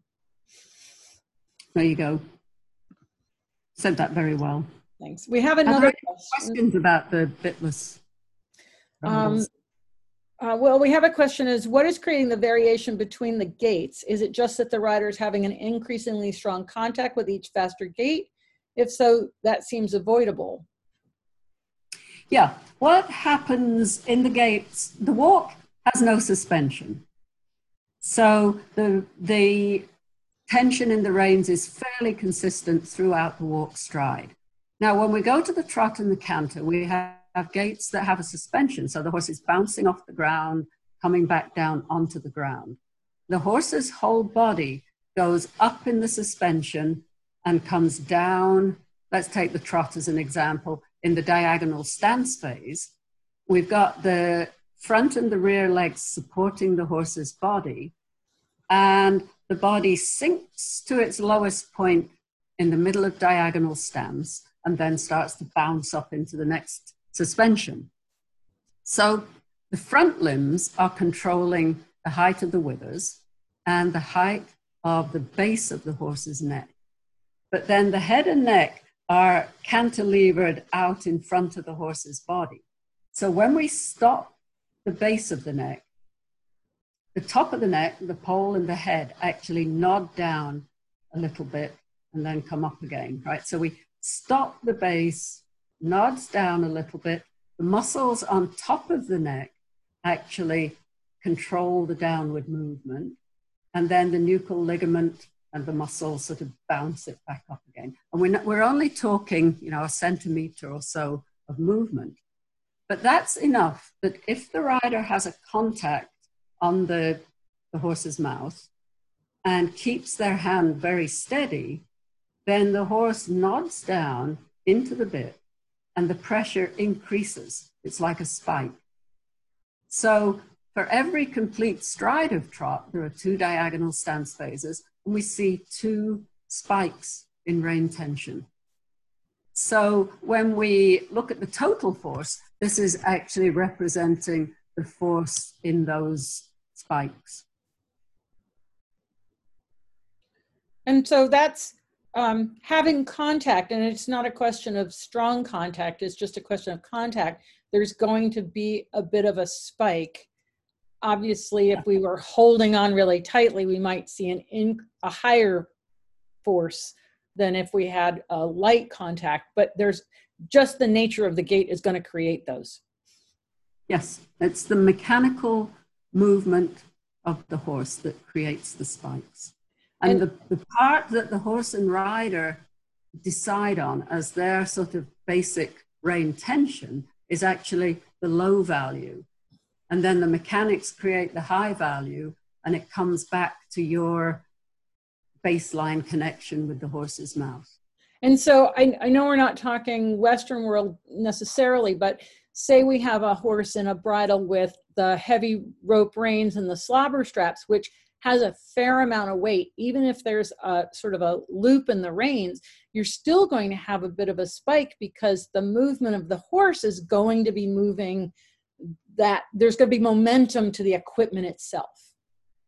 There you go. Said that very well. Thanks. We have another questions about the bitless um, uh, well, we have a question is what is creating the variation between the gaits? Is it just that the rider is having an increasingly strong contact with each faster gait? If so, that seems avoidable. Yeah, what happens in the gaits? the walk has no suspension. So the, the tension in the reins is fairly consistent throughout the walk stride. Now, when we go to the trot and the canter, we have have gaits that have a suspension. So the horse is bouncing off the ground, coming back down onto the ground. The horse's whole body goes up in the suspension and comes down. Let's take the trot as an example. In the diagonal stance phase, we've got the front and the rear legs supporting the horse's body, and the body sinks to its lowest point in the middle of diagonal stance and then starts to bounce up into the next suspension. So the front limbs are controlling the height of the withers and the height of the base of the horse's neck. But then the head and neck are cantilevered out in front of the horse's body. So when we stop the base of the neck, the top of the neck, the poll, and the head actually nod down a little bit and then come up again, right? So we stop the base, nods down a little bit. The muscles on top of the neck actually control the downward movement. And then the nuchal ligament and the muscles sort of bounce it back up again. And we're, not, we're only talking, you know, a centimeter or so of movement. But that's enough that if the rider has a contact on the, the horse's mouth and keeps their hand very steady, then the horse nods down into the bit and the pressure increases. It's like a spike. So for every complete stride of trot, there are two diagonal stance phases, and we see two spikes in rein tension. So when we look at the total force, this is actually representing the force in those spikes. And so that's um, having contact, and it's not a question of strong contact, it's just a question of contact. There's going to be a bit of a spike. Obviously, if we were holding on really tightly, we might see an in, a higher force than if we had a light contact. But there's just the nature of the gait is going to create those. Yes, it's the mechanical movement of the horse that creates the spikes. And, the, the part that the horse and rider decide on as their sort of basic rein tension is actually the low value. And then the mechanics create the high value, and it comes back to your baseline connection with the horse's mouth. And so I, I know we're not talking Western world necessarily, but say we have a horse in a bridle with the heavy rope reins and the slobber straps, which has a fair amount of weight, even if there's a sort of a loop in the reins, you're still going to have a bit of a spike because the movement of the horse is going to be moving that there's going to be momentum to the equipment itself.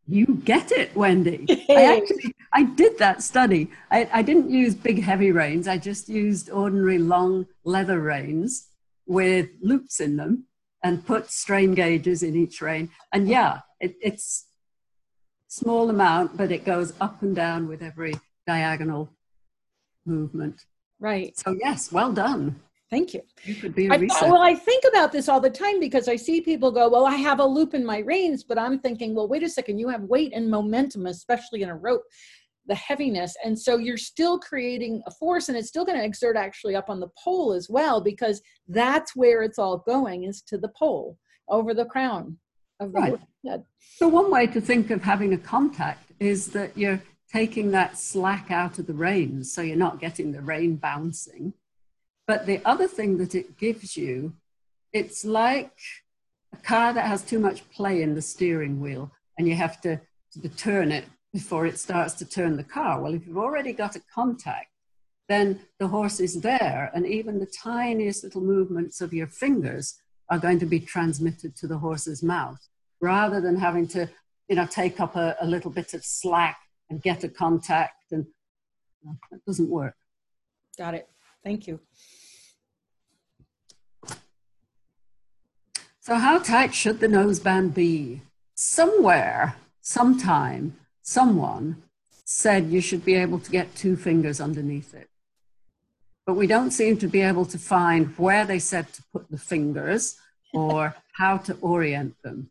You get it, Wendy. I actually I did that study. I, I didn't use big heavy reins. I just used ordinary long leather reins with loops in them and put strain gauges in each rein. And yeah, it, it's small amount, but it goes up and down with every diagonal movement. Right. So yes, well done. Thank you. You could be a I, Well, I think about this all the time because I see people go, "Well, I have a loop in my reins," but I'm thinking, "Well, wait a second. You have weight and momentum, especially in a rope." the heaviness and so you're still creating a force and it's still going to exert actually up on the poll as well because that's where it's all going is to the poll over the crown of the right. head. so one way to think of having a contact is that you're taking that slack out of the reins so you're not getting the rein bouncing but the other thing that it gives you it's like a car that has too much play in the steering wheel and you have to, to turn it before it starts to turn the car. Well, if you've already got a contact, then the horse is there, and even the tiniest little movements of your fingers are going to be transmitted to the horse's mouth rather than having to, you know, take up a, a little bit of slack and get a contact. And you know, that doesn't work. Got it. Thank you. So, how tight should the noseband be? Somewhere, sometime, someone said you should be able to get two fingers underneath it. But we don't seem to be able to find where they said to put the fingers or how to orient them.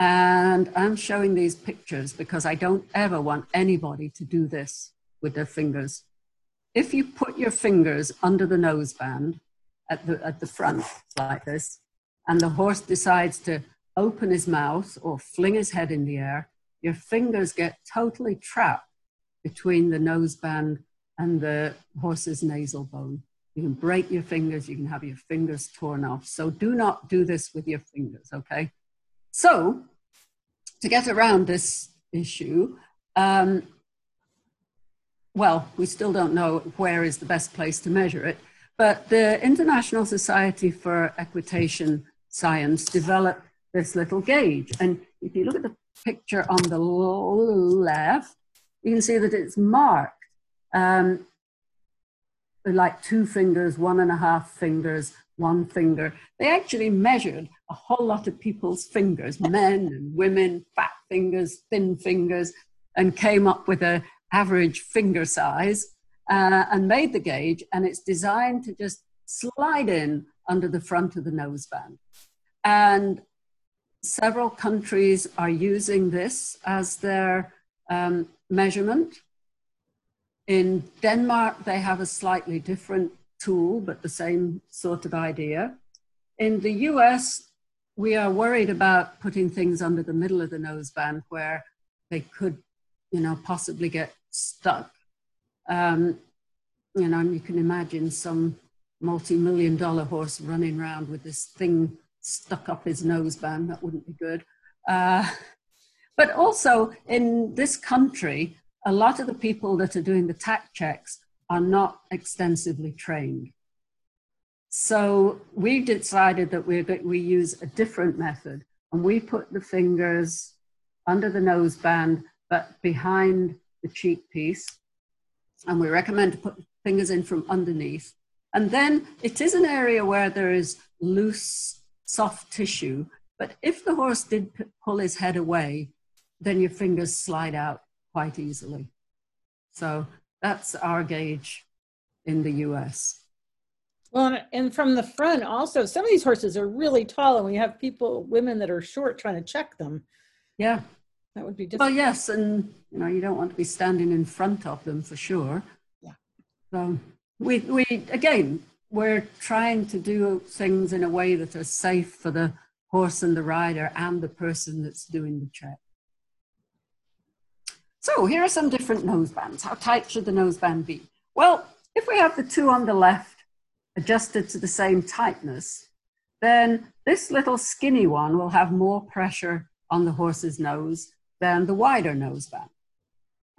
And I'm showing these pictures because I don't ever want anybody to do this with their fingers. If you put your fingers under the noseband at the, at the front like this, and the horse decides to open his mouth or fling his head in the air, your fingers get totally trapped between the noseband and the horse's nasal bone. You can break your fingers, you can have your fingers torn off. So do not do this with your fingers, okay? So, to get around this issue, um, well, we still don't know where is the best place to measure it, but the International Society for Equitation Science developed this little gauge. And if you look at the picture on the left, you can see that it's marked um, like two fingers, one and a half fingers, one finger. They actually measured a whole lot of people's fingers, men and women, fat fingers, thin fingers, and came up with a average finger size uh, and made the gauge. And it's designed to just slide in under the front of the noseband. And several countries are using this as their um, measurement. In Denmark, they have a slightly different tool, but the same sort of idea. In the US, we are worried about putting things under the middle of the noseband where they could, you know, possibly get stuck. Um, you know, and you can imagine some multi-million dollar horse running around with this thing stuck up his noseband. That wouldn't be good. Uh, but also in this country, a lot of the people that are doing the tack checks are not extensively trained. So we decided that we we use a different method, and we put the fingers under the noseband, but behind the cheek piece, and we recommend to put fingers in from underneath. And then it is an area where there is loose, soft tissue. But if the horse did pull his head away, then your fingers slide out quite easily. So that's our gauge in the US. Well, and from the front also, some of these horses are really tall, and we have people, women that are short, trying to check them. Yeah, that would be difficult. Well, yes, and you know you don't want to be standing in front of them for sure. Yeah. So we we again we're trying to do things in a way that are safe for the horse and the rider and the person that's doing the check. So here are some different nosebands. How tight should the noseband be? Well, if we have the two on the left adjusted to the same tightness, then this little skinny one will have more pressure on the horse's nose than the wider noseband.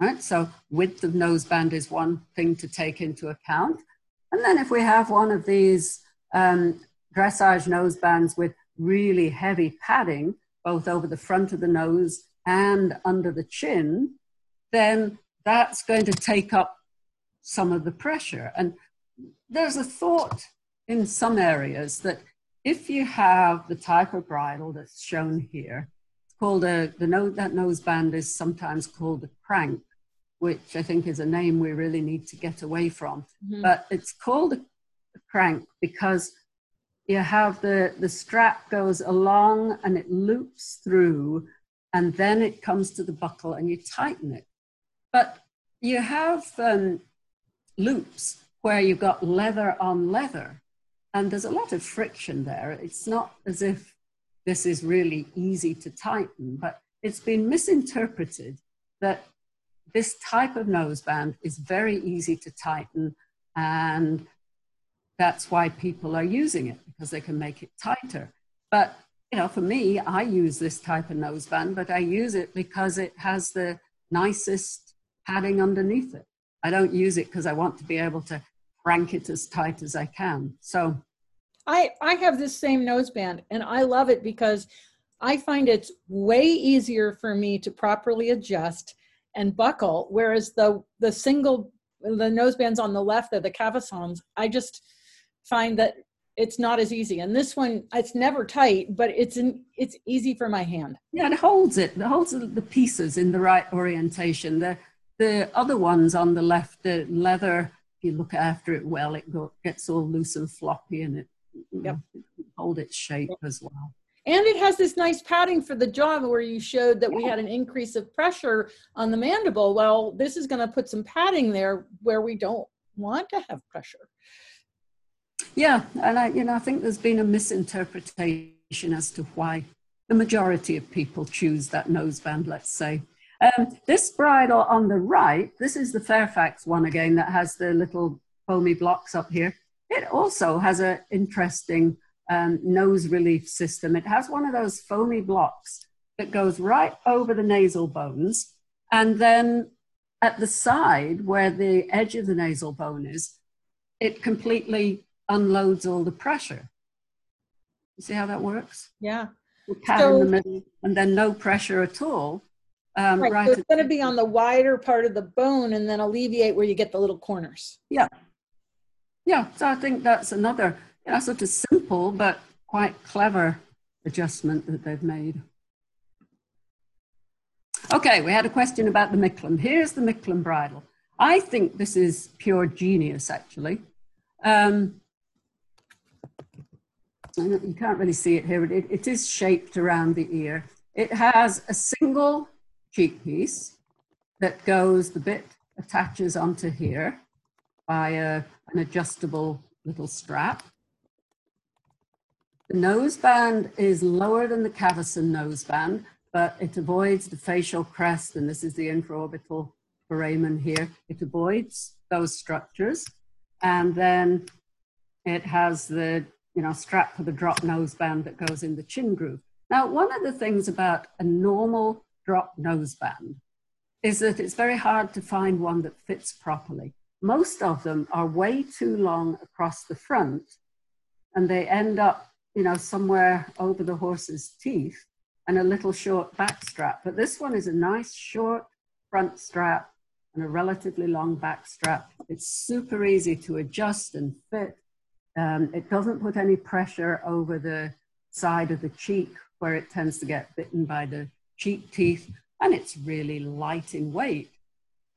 Right? So width of noseband is one thing to take into account. And then if we have one of these um, dressage nosebands with really heavy padding, both over the front of the nose and under the chin, then that's going to take up some of the pressure. And there's a thought in some areas that if you have the type of bridle that's shown here, it's called a, the nose, that nose band is sometimes called a crank, which I think is a name we really need to get away from. Mm-hmm. But it's called a, a crank because you have the, the strap goes along and it loops through and then it comes to the buckle and you tighten it. But you have um, loops where you've got leather on leather, and there's a lot of friction there. It's not as if this is really easy to tighten, but it's been misinterpreted that this type of noseband is very easy to tighten, and that's why people are using it because they can make it tighter. But you know, for me, I use this type of noseband, but I use it because it has the nicest padding underneath it. I don't use it because I want to be able to crank it as tight as I can. So I I have this same noseband and I love it because I find it's way easier for me to properly adjust and buckle whereas the the single the nosebands on the left of the cavessons I just find that it's not as easy and this one it's never tight but it's in, it's easy for my hand yeah it holds it it holds the pieces in the right orientation the the other ones on the left, the leather, if you look after it well, it go, gets all loose and floppy and it yep. hold its shape as well. And it has this nice padding for the jaw where you showed that we had an increase of pressure on the mandible. Well, this is going to put some padding there where we don't want to have pressure. Yeah, and I, you know, I think there's been a misinterpretation as to why the majority of people choose that noseband, let's say. Um, this bridle on the right, this is the Fairfax one again that has the little foamy blocks up here. It also has an interesting um, nose relief system. It has one of those foamy blocks that goes right over the nasal bones. And then at the side where the edge of the nasal bone is, it completely unloads all the pressure. You see how that works? Yeah. The pad so, in the middle, and then no pressure at all. Um, right, right so it's going to be on the wider part of the bone and then alleviate where you get the little corners. Yeah. Yeah, so I think that's another you know, sort of simple but quite clever adjustment that they've made. Okay, we had a question about the Micklem. Here's the Micklem bridle. I think this is pure genius, actually. Um, you can't really see it here, but it, it is shaped around the ear. It has a single cheek piece that goes, the bit attaches onto here by a, an adjustable little strap. The noseband is lower than the Cavesson noseband, but it avoids the facial crest, and this is the infraorbital foramen here. It avoids those structures. And then it has the you know, strap for the drop noseband that goes in the chin groove. Now, one of the things about a normal drop noseband is that it's very hard to find one that fits properly. Most of them are way too long across the front and they end up, you know, somewhere over the horse's teeth and a little short back strap. But this one is a nice short front strap and a relatively long back strap. It's super easy to adjust and fit. Um, it doesn't put any pressure over the side of the cheek where it tends to get bitten by the cheek teeth. And it's really light in weight,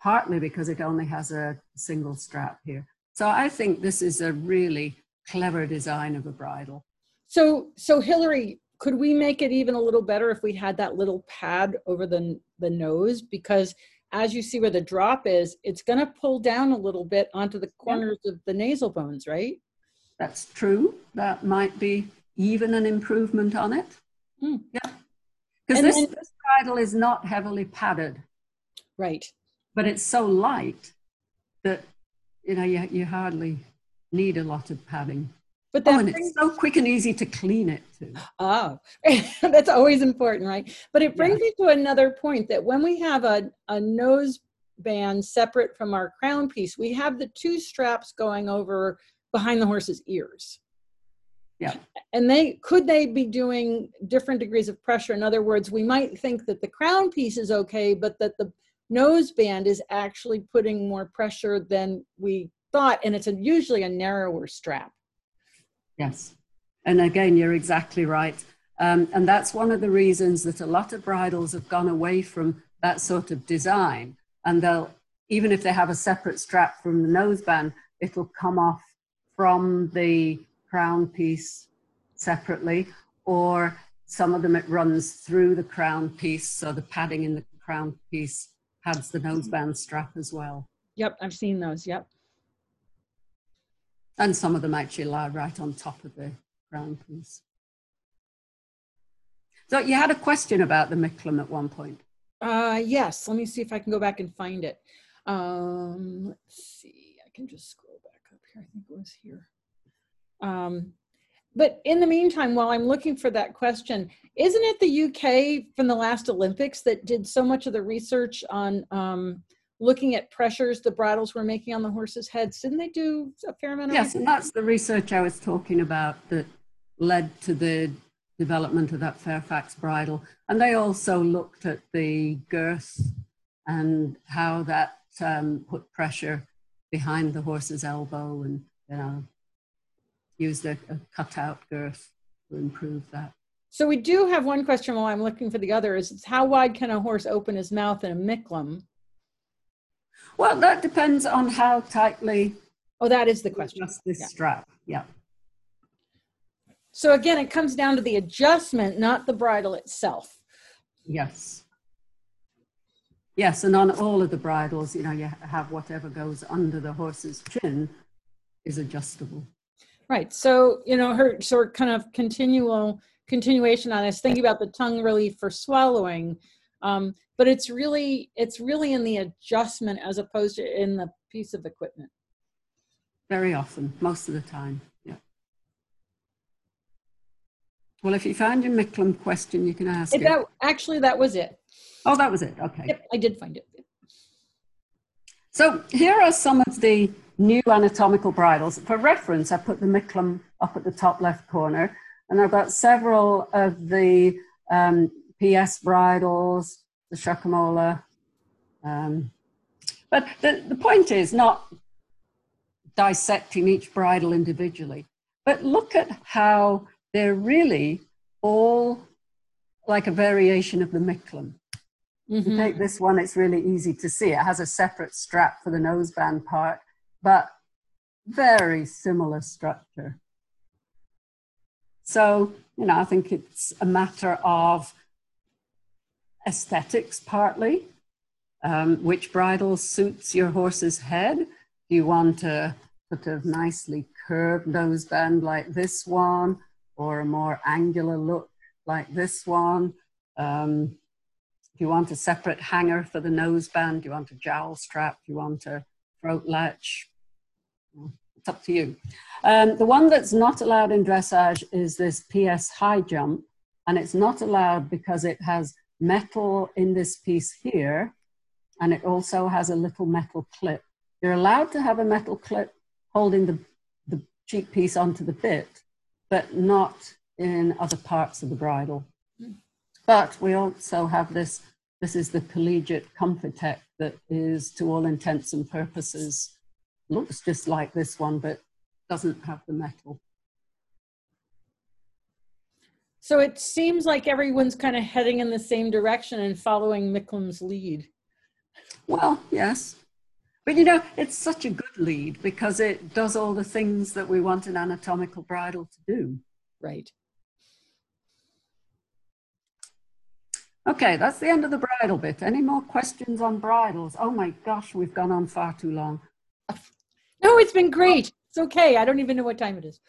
partly because it only has a single strap here. So I think this is a really clever design of a bridle. So, so Hilary, could we make it even a little better if we had that little pad over the the nose? Because as you see where the drop is, it's going to pull down a little bit onto the corners yeah. of the nasal bones, right? That's true. That might be even an improvement on it. Hmm. Yeah. Because this, then, this bridle is not heavily padded. Right. But it's so light that, you know, you, you hardly need a lot of padding. But oh, that oh, and it's so quick and easy to clean it too. Oh, that's always important, right? But it brings yeah. me to another point that when we have a, a nose band separate from our crown piece, we have the two straps going over behind the horse's ears. Yeah. And they could they be doing different degrees of pressure? In other words, we might think that the crown piece is okay, but that the nose band is actually putting more pressure than we thought, and it's a, usually a narrower strap. Yes. And again, you're exactly right. Um, and that's one of the reasons that a lot of bridles have gone away from that sort of design. And they'll, even if they have a separate strap from the noseband, it'll come off from the crown piece separately, or some of them it runs through the crown piece. So the padding in the crown piece has the noseband strap as well. Yep, I've seen those. Yep. And some of them actually lie right on top of the crown piece. So you had a question about the Micklem at one point. Uh, yes, let me see if I can go back and find it. Um, let's see, I can just scroll back up here. I think it was here. Um, but in the meantime, while I'm looking for that question, isn't it the UK from the last Olympics that did so much of the research on um, looking at pressures the bridles were making on the horses' heads. Didn't they do a fair amount of Yes, and that's the research I was talking about that led to the development of that Fairfax bridle. And they also looked at the girth and how that um, put pressure behind the horse's elbow and you know, used a, a uh, cutout girth to improve that. So we do have one question while I'm looking for the other is how wide can a horse open his mouth in a Micklem? Well, that depends on how tightly. Oh, that is the question. Just this yeah. strap, yeah. So again, it comes down to the adjustment, not the bridle itself. Yes. Yes, and on all of the bridles, you know, you have whatever goes under the horse's chin is adjustable. Right. So, you know, her sort of kind of continual continuation on this, thinking about the tongue relief for swallowing. Um, but it's really it's really in the adjustment as opposed to in the piece of equipment. Very often, most of the time. Yeah. Well, if you find your Micklem question, you can ask That, it. actually, that was it. Oh, that was it. Okay. Yep, I did find it. So here are some of the new anatomical bridles. For reference, I put the Micklem up at the top left corner, and I've got several of the um, PS bridles, the Schockemöhle. Um, but the, the point is not dissecting each bridle individually, but look at how they're really all like a variation of the Micklem. Mm-hmm. You take this one, it's really easy to see. It has a separate strap for the noseband part, but very similar structure. So, you know, I think it's a matter of aesthetics partly. Um, which bridle suits your horse's head? Do you want a sort of nicely curved noseband like this one, or a more angular look like this one? Um, do you want a separate hanger for the noseband? Do you want a jowl strap? Do you want a throat latch? It's up to you. Um, the one that's not allowed in dressage is this PS high jump, and it's not allowed because it has metal in this piece here, and it also has a little metal clip. You're allowed to have a metal clip holding the, the cheek piece onto the bit, but not in other parts of the bridle. But we also have this, this is the collegiate Comfortech that is to all intents and purposes, looks just like this one, but doesn't have the metal. So it seems like everyone's kind of heading in the same direction and following Micklem's lead. Well, yes. But you know, it's such a good lead because it does all the things that we want an anatomical bridle to do. Right. Okay, that's the end of the bridle bit. Any more questions on bridles? Oh my gosh, we've gone on far too long. No, it's been great. It's okay. I don't even know what time it is.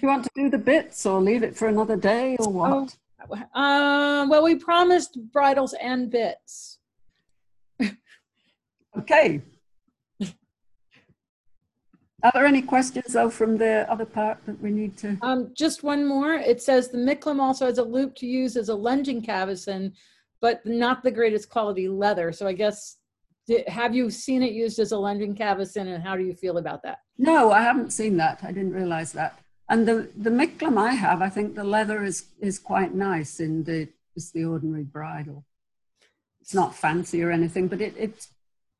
you want to do the bits or leave it for another day or what? Oh, uh, well, we promised bridles and bits. okay. Are there any questions though from the other part that we need to? Um, just one more. It says the Micklem also has a loop to use as a lunging cavesson, but not the greatest quality leather. So I guess, have you seen it used as a lunging cavesson and how do you feel about that? No, I haven't seen that. I didn't realize that. And the, the Micklem I have, I think the leather is, is quite nice in the, just the ordinary bridle. It's not fancy or anything, but it, it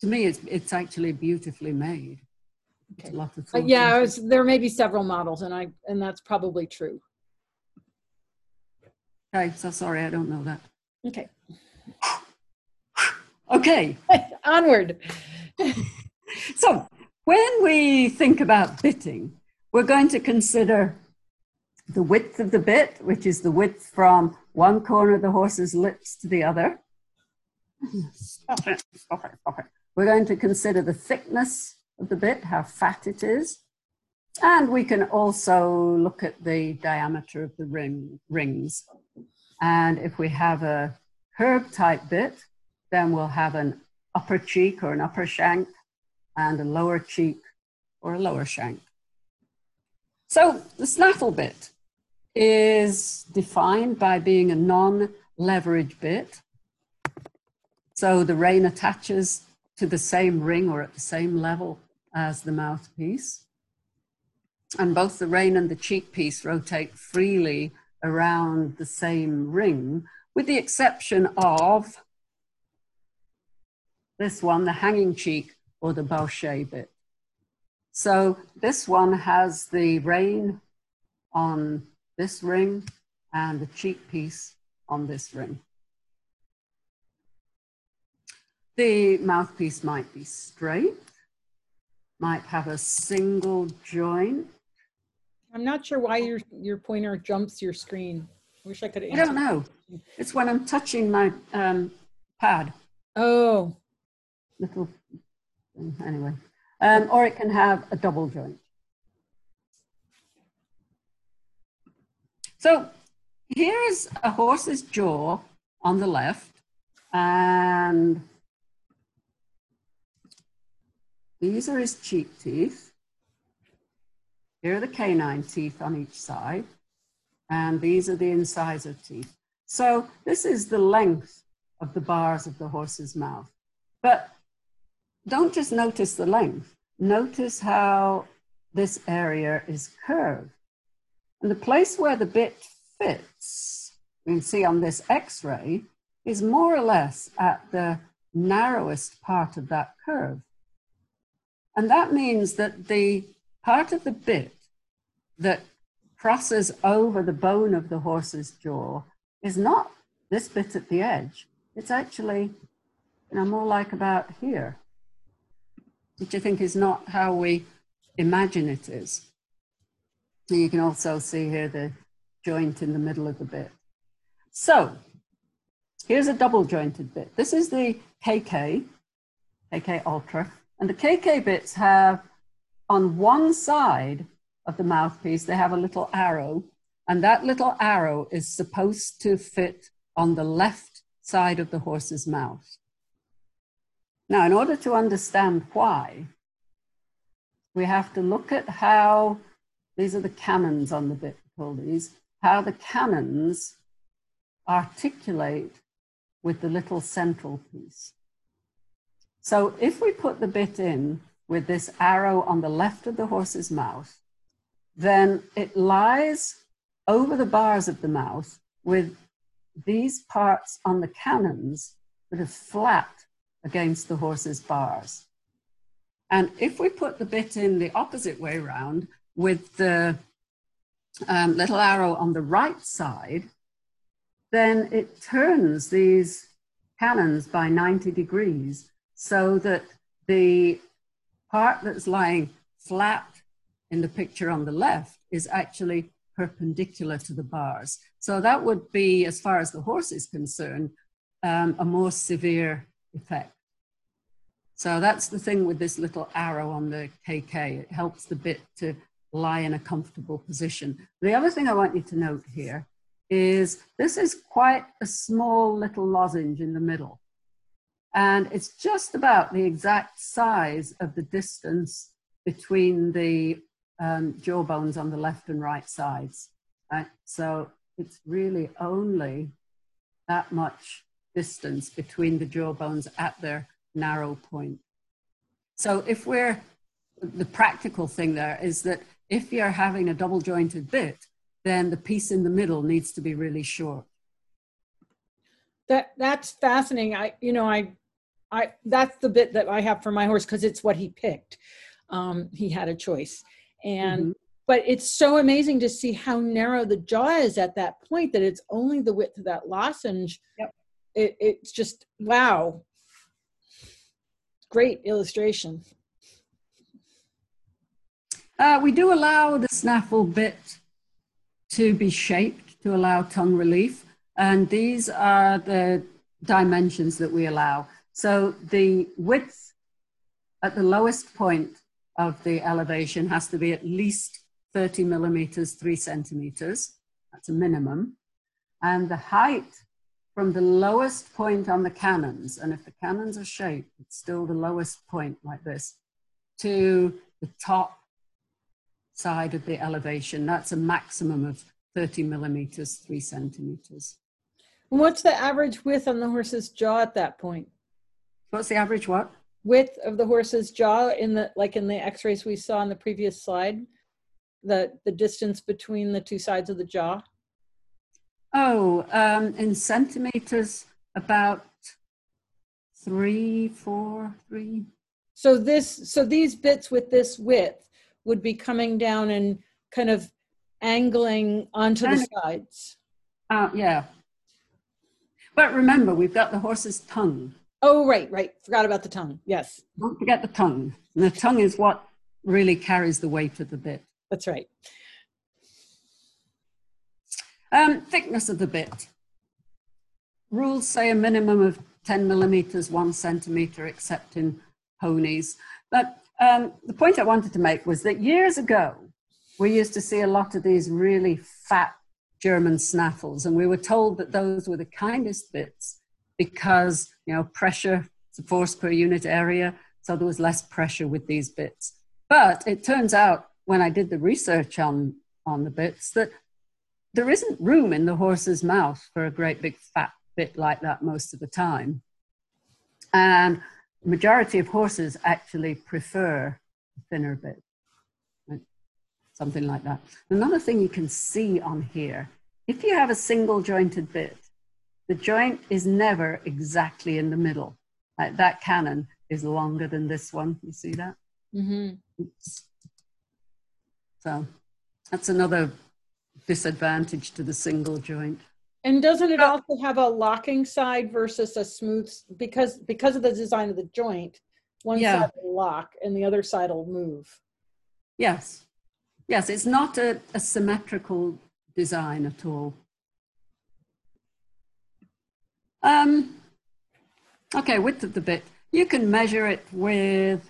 to me, it's, it's actually beautifully made. Okay. Uh, yeah, was, there may be several models, and I and that's probably true. Okay, so sorry, I don't know that. Okay. Okay. Onward. so when we think about bitting, we're going to consider the width of the bit, which is the width from one corner of the horse's lips to the other. We're going to consider the thickness of the bit, how fat it is. And we can also look at the diameter of the ring, rings. And if we have a curb type bit, then we'll have an upper cheek or an upper shank and a lower cheek or a lower shank. So the snaffle bit is defined by being a non-leverage bit. So the rein attaches to the same ring or at the same level as the mouthpiece. And both the rein and the cheek piece rotate freely around the same ring, with the exception of this one, the hanging cheek or the baucher bit. So this one has the rein on this ring and the cheek piece on this ring. The mouthpiece might be straight might have a single joint. I'm not sure why your your pointer jumps your screen. I wish I could. I don't know. It's when I'm touching my um, pad. Oh. Little. Anyway, um, or it can have a double joint. So here's a horse's jaw on the left, and these are his cheek teeth. Here are the canine teeth on each side, and these are the incisor teeth. So this is the length of the bars of the horse's mouth. But don't just notice the length, notice how this area is curved. And the place where the bit fits, you can see on this x-ray, is more or less at the narrowest part of that curve. And that means that the part of the bit that crosses over the bone of the horse's jaw is not this bit at the edge. It's actually you know, more like about here, which I think is not how we imagine it is. And you can also see here the joint in the middle of the bit. So here's a double jointed bit. This is the KK, KK Ultra, and the KK bits have on one side of the mouthpiece, they have a little arrow, and that little arrow is supposed to fit on the left side of the horse's mouth. Now, in order to understand why, we have to look at how these are the canons on the these, how the canons articulate with the little central piece. So if we put the bit in with this arrow on the left of the horse's mouth, then it lies over the bars of the mouth with these parts on the canons that are flat against the horse's bars. And if we put the bit in the opposite way around with the um, little arrow on the right side, then it turns these cannons by 90 degrees so that the part that's lying flat in the picture on the left is actually perpendicular to the bars. So that would be, as far as the horse is concerned, um, a more severe effect. So that's the thing with this little arrow on the KK. It helps the bit to lie in a comfortable position. The other thing I want you to note here is this is quite a small little lozenge in the middle. And it's just about the exact size of the distance between the um, on the left and right sides. Right? So it's really only that much distance between the jawbones at their narrow point. So if we're, the practical thing there is that if you're having a double jointed bit, then the piece in the middle needs to be really short. That that's fascinating. I you know I I that's the bit that I have for my horse because it's what he picked. Um, he had a choice, and mm-hmm. but it's so amazing to see how narrow the jaw is at that point that it's only the width of that lozenge. Yep. It, it's just wow. Great illustration. Uh, we do allow the snaffle bit to be shaped to allow tongue relief. And these are the dimensions that we allow. So the width at the lowest point of the elevation has to be at least 30 millimeters, three centimeters. That's a minimum. And the height from the lowest point on the canons, and if the canons are shaped, it's still the lowest point like this, to the top side of the elevation. That's a maximum of 30 millimeters, three centimeters. what's the average width on the horse's jaw at that point? What's the average what? Width of the horse's jaw in the like in the x-rays we saw on the previous slide? The the distance between the two sides of the jaw? Oh, um, in centimeters, about three, four, three. So this, so these bits with this width would be coming down and kind of angling onto the sides. Uh, yeah. But remember, we've got the horse's tongue. Oh, right, right. Forgot about the tongue. Yes. Don't forget the tongue. And the tongue is what really carries the weight of the bit. That's right. Um, thickness of the bit. Rules say a minimum of 10 millimeters, one centimeter, except in ponies. But um, the point I wanted to make was that years ago, we used to see a lot of these really fat German snaffles. And we were told that those were the kindest bits because, you know, pressure, the force per unit area, so there was less pressure with these bits. But it turns out when I did the research on, on the bits that there isn't room in the horse's mouth for a great big fat bit like that most of the time. And the majority of horses actually prefer a thinner bit, right? something like that. Another thing you can see on here, if you have a single jointed bit, the joint is never exactly in the middle. Like that cannon is longer than this one. You see that? Mm-hmm. So that's another disadvantage to the single joint. And doesn't it also have a locking side versus a smooth because because of the design of the joint, one yeah. side will lock and the other side will move. Yes. Yes, it's not a, a symmetrical design at all. Um, okay, width of the bit. You can measure it with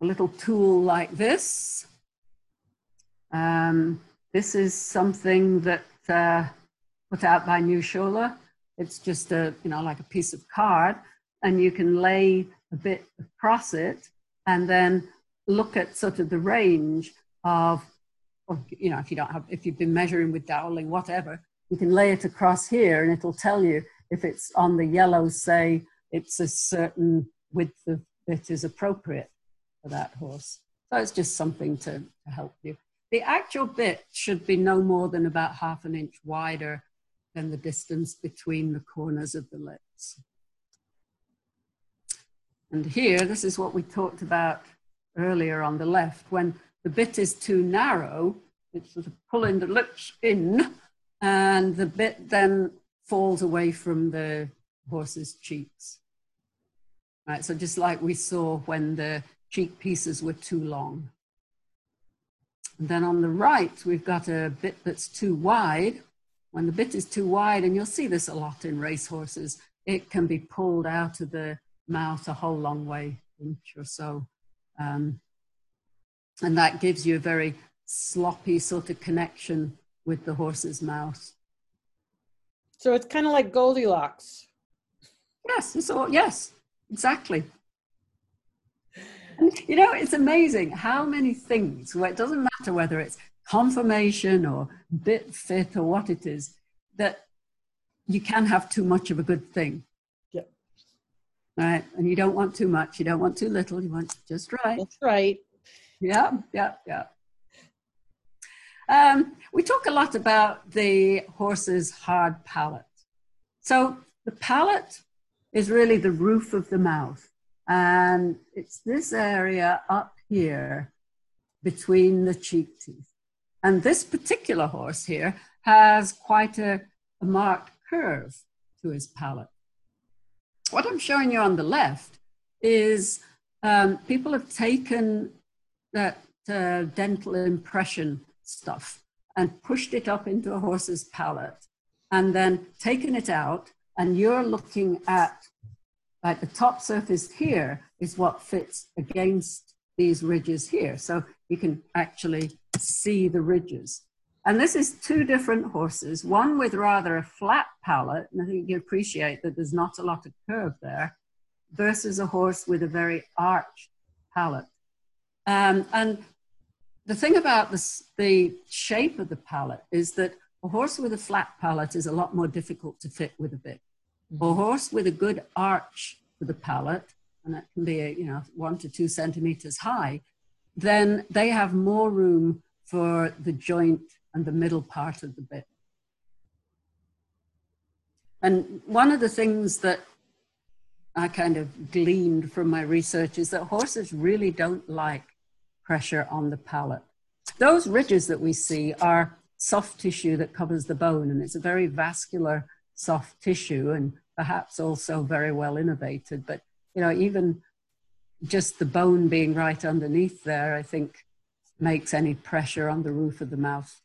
a little tool like this. Um, this is something that uh, put out by Neue Schule. It's just a, you know, like a piece of card, and you can lay a bit across it and then look at sort of the range of, of you know, if you don't have, if you've been measuring with Dowling, whatever, you can lay it across here and it'll tell you if it's on the yellow, say it's a certain width of appropriate for that horse. So it's just something to, to help you. The actual bit should be no more than about half an inch wider than the distance between the corners of the lips. And here, this is what we talked about earlier on the left. When the bit is too narrow, it's sort of pulling the lips in, and the bit then falls away from the horse's cheeks. Right, so just like we saw when the cheek pieces were too long. And then on the right, we've got a bit that's too wide, when the bit is too wide, and you'll see this a lot in racehorses, it can be pulled out of the mouth a whole long way, inch or so. Um, and that gives you a very sloppy sort of connection with the horse's mouth. So it's kind of like Goldilocks. Yes, it's all, yes, exactly. You know, it's amazing how many things, it doesn't matter whether it's conformation or bit fit or what it is, that you can have too much of a good thing. Yep. Right. And you don't want too much. You don't want too little. You want just right. That's right. Yeah. Yeah. Yeah. Um, we talk a lot about the horse's hard palate. So the palate is really the roof of the mouth. And it's this area up here between the cheek teeth. And this particular horse here has quite a, a marked curve to his palate. What I'm showing you on the left is um, people have taken that uh, dental impression stuff and pushed it up into a horse's palate and then taken it out and you're looking at like the top surface here is what fits against these ridges here so you can actually see the ridges. And this is two different horses, one with rather a flat palate, and I think you appreciate that there's not a lot of curve there, versus a horse with a very arched palate. Um, and the thing about this, the shape of the palate is that a horse with a flat palate is a lot more difficult to fit with a bit. Mm-hmm. A horse with a good arch for the palate, and that can be a, you know one to two centimeters high, then they have more room for the joint and the middle part of the bit. And one of the things that I kind of gleaned from my research is that horses really don't like pressure on the palate. Those ridges that we see are soft tissue that covers the bone, and it's a very vascular soft tissue and perhaps also very well innervated. But you know, even just the bone being right underneath there, I think makes any pressure on the roof of the mouth.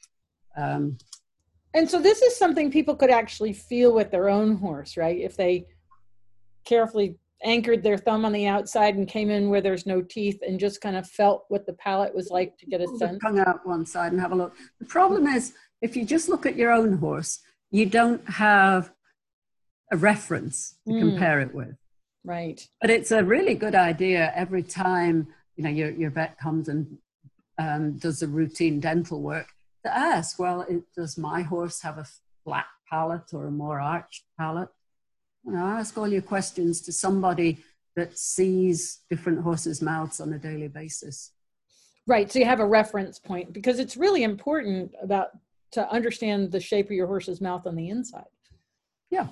Um, and so this is something people could actually feel with their own horse, right? If they carefully anchored their thumb on the outside and came in where there's no teeth and just kind of felt what the palate was like to get a sense. Tongue out one side and have a look. The problem is if you just look at your own horse, you don't have a reference to mm. compare it with. Right. But it's a really good idea every time you know your, your vet comes and um, does the routine dental work to ask, well, it, does my horse have a flat palate or a more arched palate? You know, ask all your questions to somebody that sees different horses' mouths on a daily basis. Right. So you have a reference point because it's really important about to understand the shape of your horse's mouth on the inside. Yeah.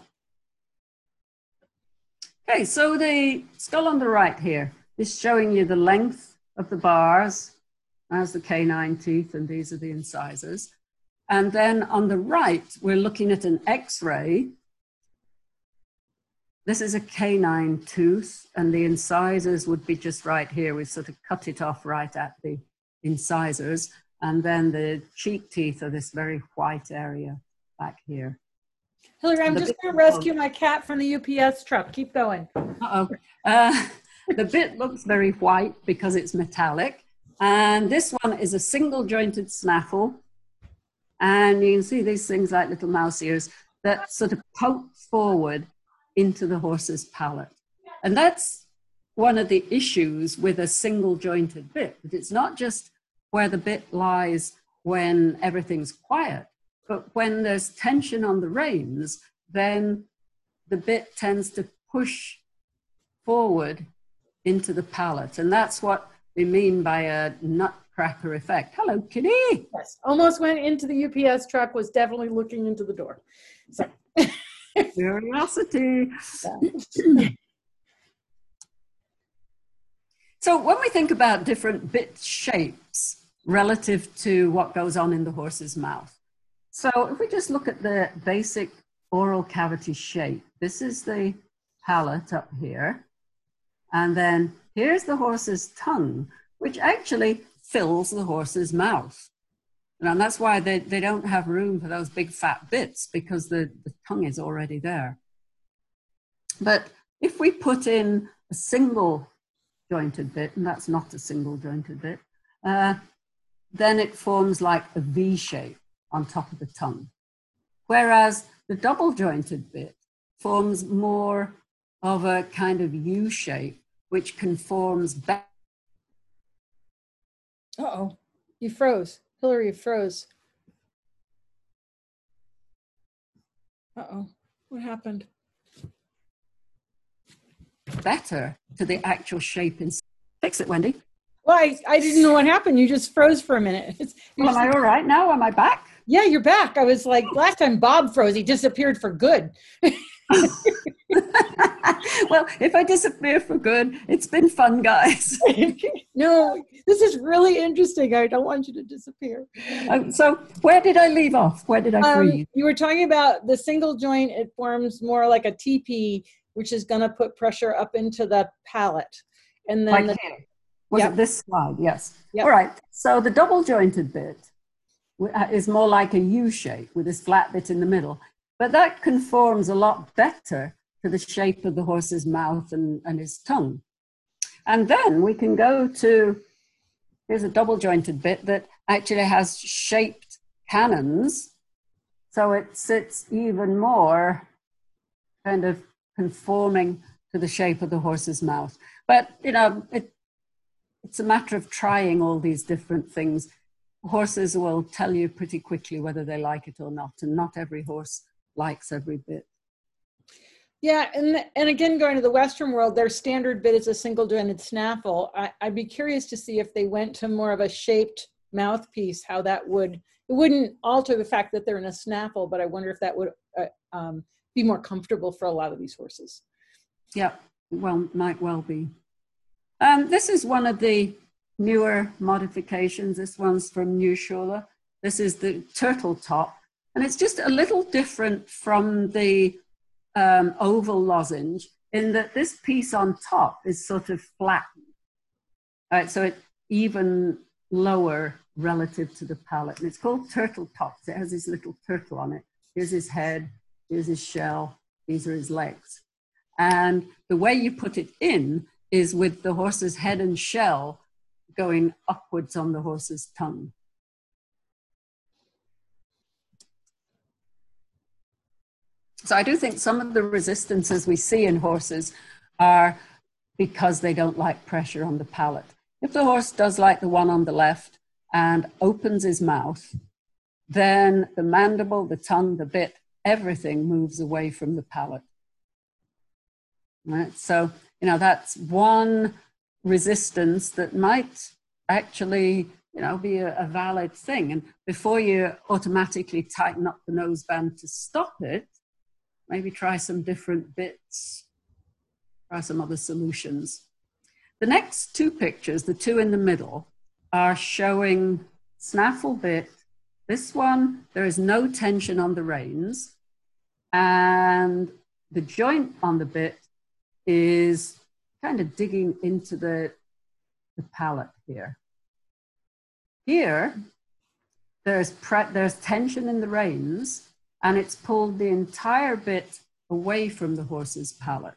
Okay, so the skull on the right here is showing you the length of the bars as the canine teeth, and these are the incisors. And then on the right, we're looking at an x-ray. This is a canine tooth, and the incisors would be just right here. We sort of cut it off right at the incisors. And then the cheek teeth are this very white area back here. Hilary, I'm just going to rescue my cat from the UPS truck. Keep going. Uh-oh. Uh, the bit looks very white because it's metallic. And this one is a single jointed snaffle. And you can see these things like little mouse ears that sort of poke forward into the horse's palate. And that's one of the issues with a single jointed bit. But it's not just where the bit lies when everything's quiet, but when there's tension on the reins, then the bit tends to push forward into the palate. And that's what we mean by a nutcracker effect. Hello, kitty. Yes, almost went into the UPS truck, was definitely looking into the door. So. Curiosity. so when we think about different bit shapes relative to what goes on in the horse's mouth, so if we just look at the basic oral cavity shape, this is the palate up here. And then here's the horse's tongue, which actually fills the horse's mouth. And that's why they, they don't have room for those big fat bits because the, the tongue is already there. But if we put in a single jointed bit, and that's not a single jointed bit, uh, then it forms like a V shape on top of the tongue. Whereas the double jointed bit forms more of a kind of U shape, which conforms back. Uh oh, you froze. Hilary, you froze. Uh oh, what happened? Better to the actual shape in. Fix it, Wendy. Well, I, I didn't know what happened. You just froze for a minute. Well, am I all right now? Am I back? Yeah, you're back. I was like, last time Bob froze, he disappeared for good. well, if I disappear for good, it's been fun, guys. no, this is really interesting. I don't want you to disappear. Um, so, where did I leave off? Where did I um? You were talking about the single joint. It forms more like a TP, which is going to put pressure up into the palate, and then like the, was yep. it this slide? Yes. Yep. All right. So the double jointed bit uh, is more like a U shape with this flat bit in the middle, but that conforms a lot better to the shape of the horse's mouth and, and his tongue. And then we can go to here's a double jointed bit that actually has shaped cannons. So it sits even more kind of conforming to the shape of the horse's mouth. But, you know, it, it's a matter of trying all these different things. Horses will tell you pretty quickly whether they like it or not, and not every horse likes every bit. Yeah, and and again, going to the Western world, their standard bit is a single jointed snaffle. I, would be curious to see if they went to more of a shaped mouthpiece, how that would it wouldn't alter the fact that they're in a snaffle, but I wonder if that would uh, um, be more comfortable for a lot of these horses. Yeah, well, might well be. Um, this is one of the newer modifications. This one's from Neue Schule. This is the turtle top. And it's just a little different from the um, oval lozenge in that this piece on top is sort of flattened. All right, so it's even lower relative to the palate. And it's called turtle tops. It has this little turtle on it. Here's his head, here's his shell, these are his legs. And the way you put it in is with the horse's head and shell going upwards on the horse's tongue. So I do think some of the resistances we see in horses are because they don't like pressure on the palate. If the horse does like the one on the left and opens his mouth, then the mandible, the tongue, the bit, everything moves away from the palate. Right? So, you know, that's one resistance that might actually, you know, be a, a valid thing. And before you automatically tighten up the nose band to stop it, maybe try some different bits, try some other solutions. The next two pictures, the two in the middle, are showing snaffle bit. This one, there is no tension on the reins, and the joint on the bit is kind of digging into the, the palate here. Here, there's, pre- there's tension in the reins, and it's pulled the entire bit away from the horse's palate.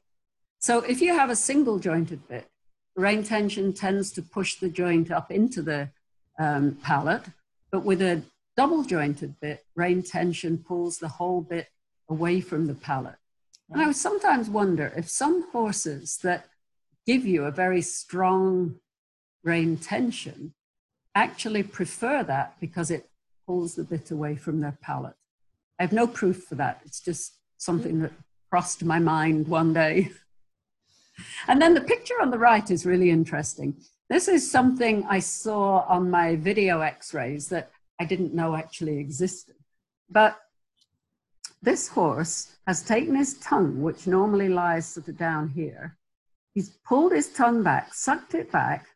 So if you have a single jointed bit, rein tension tends to push the joint up into the um, palate, but with a double jointed bit, rein tension pulls the whole bit away from the palate. And I sometimes wonder if some horses that give you a very strong rein tension actually prefer that because it pulls the bit away from their palate. I have no proof for that. It's just something that crossed my mind one day. And then the picture on the right is really interesting. This is something I saw on my video x rays that I didn't know actually existed. But this horse has taken his tongue, which normally lies sort of down here. He's pulled his tongue back, sucked it back,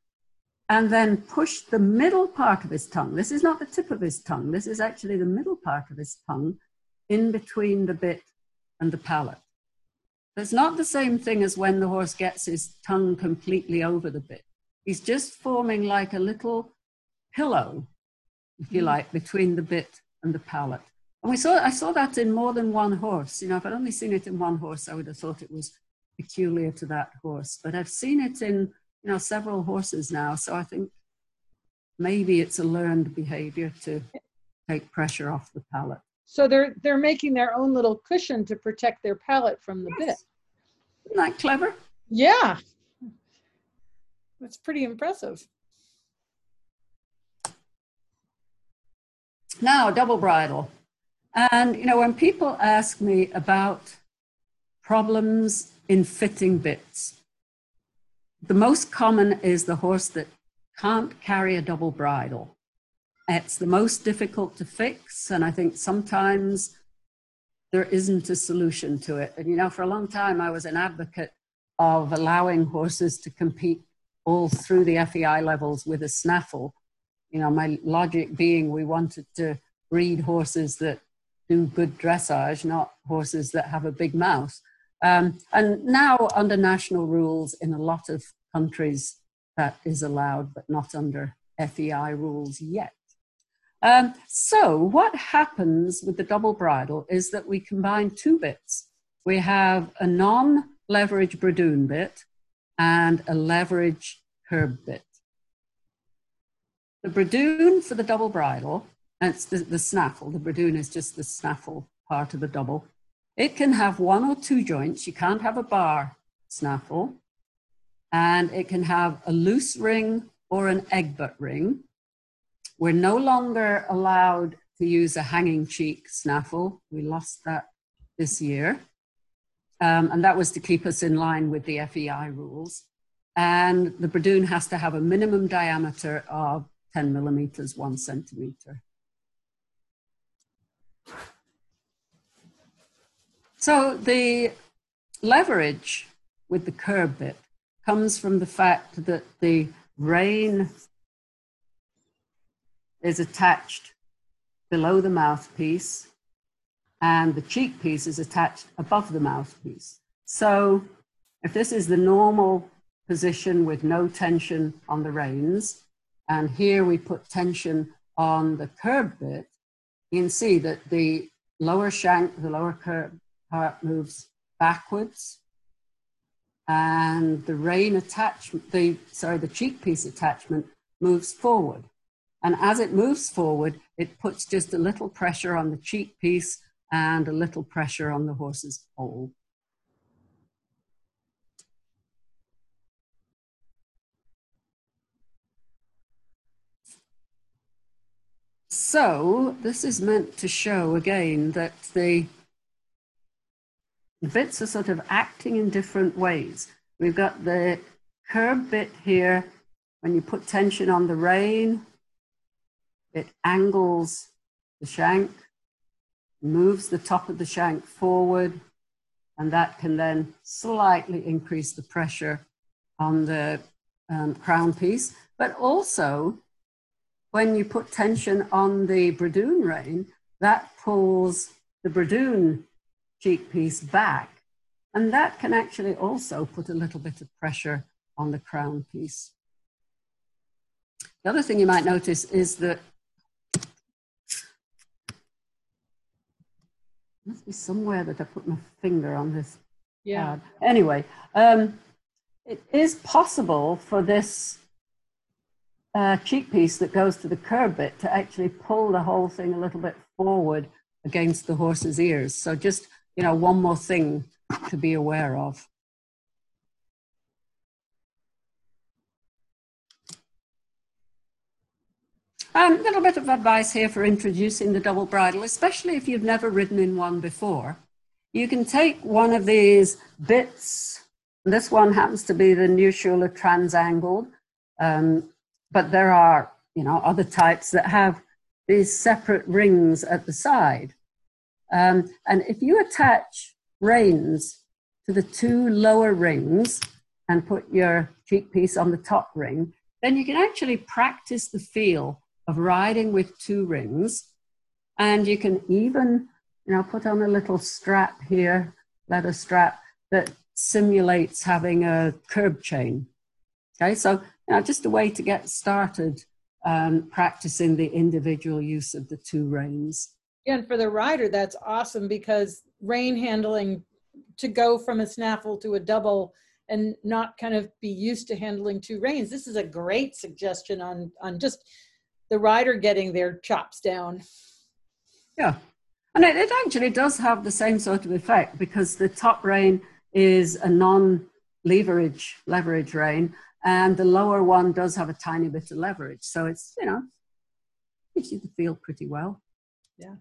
and then pushed the middle part of his tongue. This is not the tip of his tongue, this is actually the middle part of his tongue in between the bit and the palate. It's not the same thing as when the horse gets his tongue completely over the bit. He's just forming like a little pillow, if you mm. like, between the bit and the palate. And we saw, I saw that in more than one horse. You know, if I'd only seen it in one horse, I would have thought it was peculiar to that horse. But I've seen it in, you know, several horses now. So I think maybe it's a learned behavior to take pressure off the palate. So they're they're making their own little cushion to protect their palate from the yes. bit. Isn't that clever? Yeah. That's pretty impressive. Now, double bridle. And, you know, when people ask me about problems in fitting bits, the most common is the horse that can't carry a double bridle. It's the most difficult to fix, and I think sometimes there isn't a solution to it. And you know, for a long time, I was an advocate of allowing horses to compete all through the FEI levels with a snaffle. You know, my logic being we wanted to breed horses that do good dressage, not horses that have a big mouth. Um, and now, under national rules in a lot of countries, that is allowed, but not under FEI rules yet. Um, so what happens with the double bridle is that we combine two bits. We have a non-leverage Bradoon bit and a leverage curb bit. The Bradoon for the double bridle, it's the, the snaffle, the Bradoon is just the snaffle part of the double. It can have one or two joints. You can't have a bar snaffle. And it can have a loose ring or an eggbutt ring. We're no longer allowed to use a hanging cheek snaffle. We lost that this year. Um, and that was to keep us in line with the FEI rules. And the Bradoon has to have a minimum diameter of 10 millimeters, one centimeter. So the leverage with the curb bit comes from the fact that the rein is attached below the mouthpiece and the cheek piece is attached above the mouthpiece. So if this is the normal position with no tension on the reins, and here we put tension on the curb bit, you can see that the lower shank, the lower curb part moves backwards and the rein attachment, the, sorry, the cheek piece attachment moves forward. And as it moves forward, it puts just a little pressure on the cheek piece and a little pressure on the horse's poll. So this is meant to show again that the bits are sort of acting in different ways. We've got the curb bit here. When you put tension on the rein, it angles the shank, moves the top of the shank forward, and that can then slightly increase the pressure on the um, crown piece. But also, when you put tension on the bradoon rein, that pulls the bradoon cheek piece back. And that can actually also put a little bit of pressure on the crown piece. The other thing you might notice is that must be somewhere that I put my finger on this. Yeah. Pad. Anyway, um, it is possible for this uh, cheek piece that goes to the curb bit to actually pull the whole thing a little bit forward against the horse's ears. So just, you know, one more thing to be aware of. A um, little bit of advice here for introducing the double bridle, especially if you've never ridden in one before. You can take one of these bits. This one happens to be the Neue Schule Transangled, um, but there are, you know, other types that have these separate rings at the side. Um, and if you attach reins to the two lower rings and put your cheek piece on the top ring, then you can actually practice the feel of riding with two rings. And you can even, you know, put on a little strap here, leather strap that simulates having a curb chain. Okay, so you know, just a way to get started um, practicing the individual use of the two reins. Yeah, and for the rider, that's awesome because rein handling to go from a snaffle to a double and not kind of be used to handling two reins. This is a great suggestion on on just the rider getting their chops down. Yeah. And it, it actually does have the same sort of effect because the top rein is a non leverage leverage rein and the lower one does have a tiny bit of leverage. So it's, you know, gives you the feel pretty well. Yeah.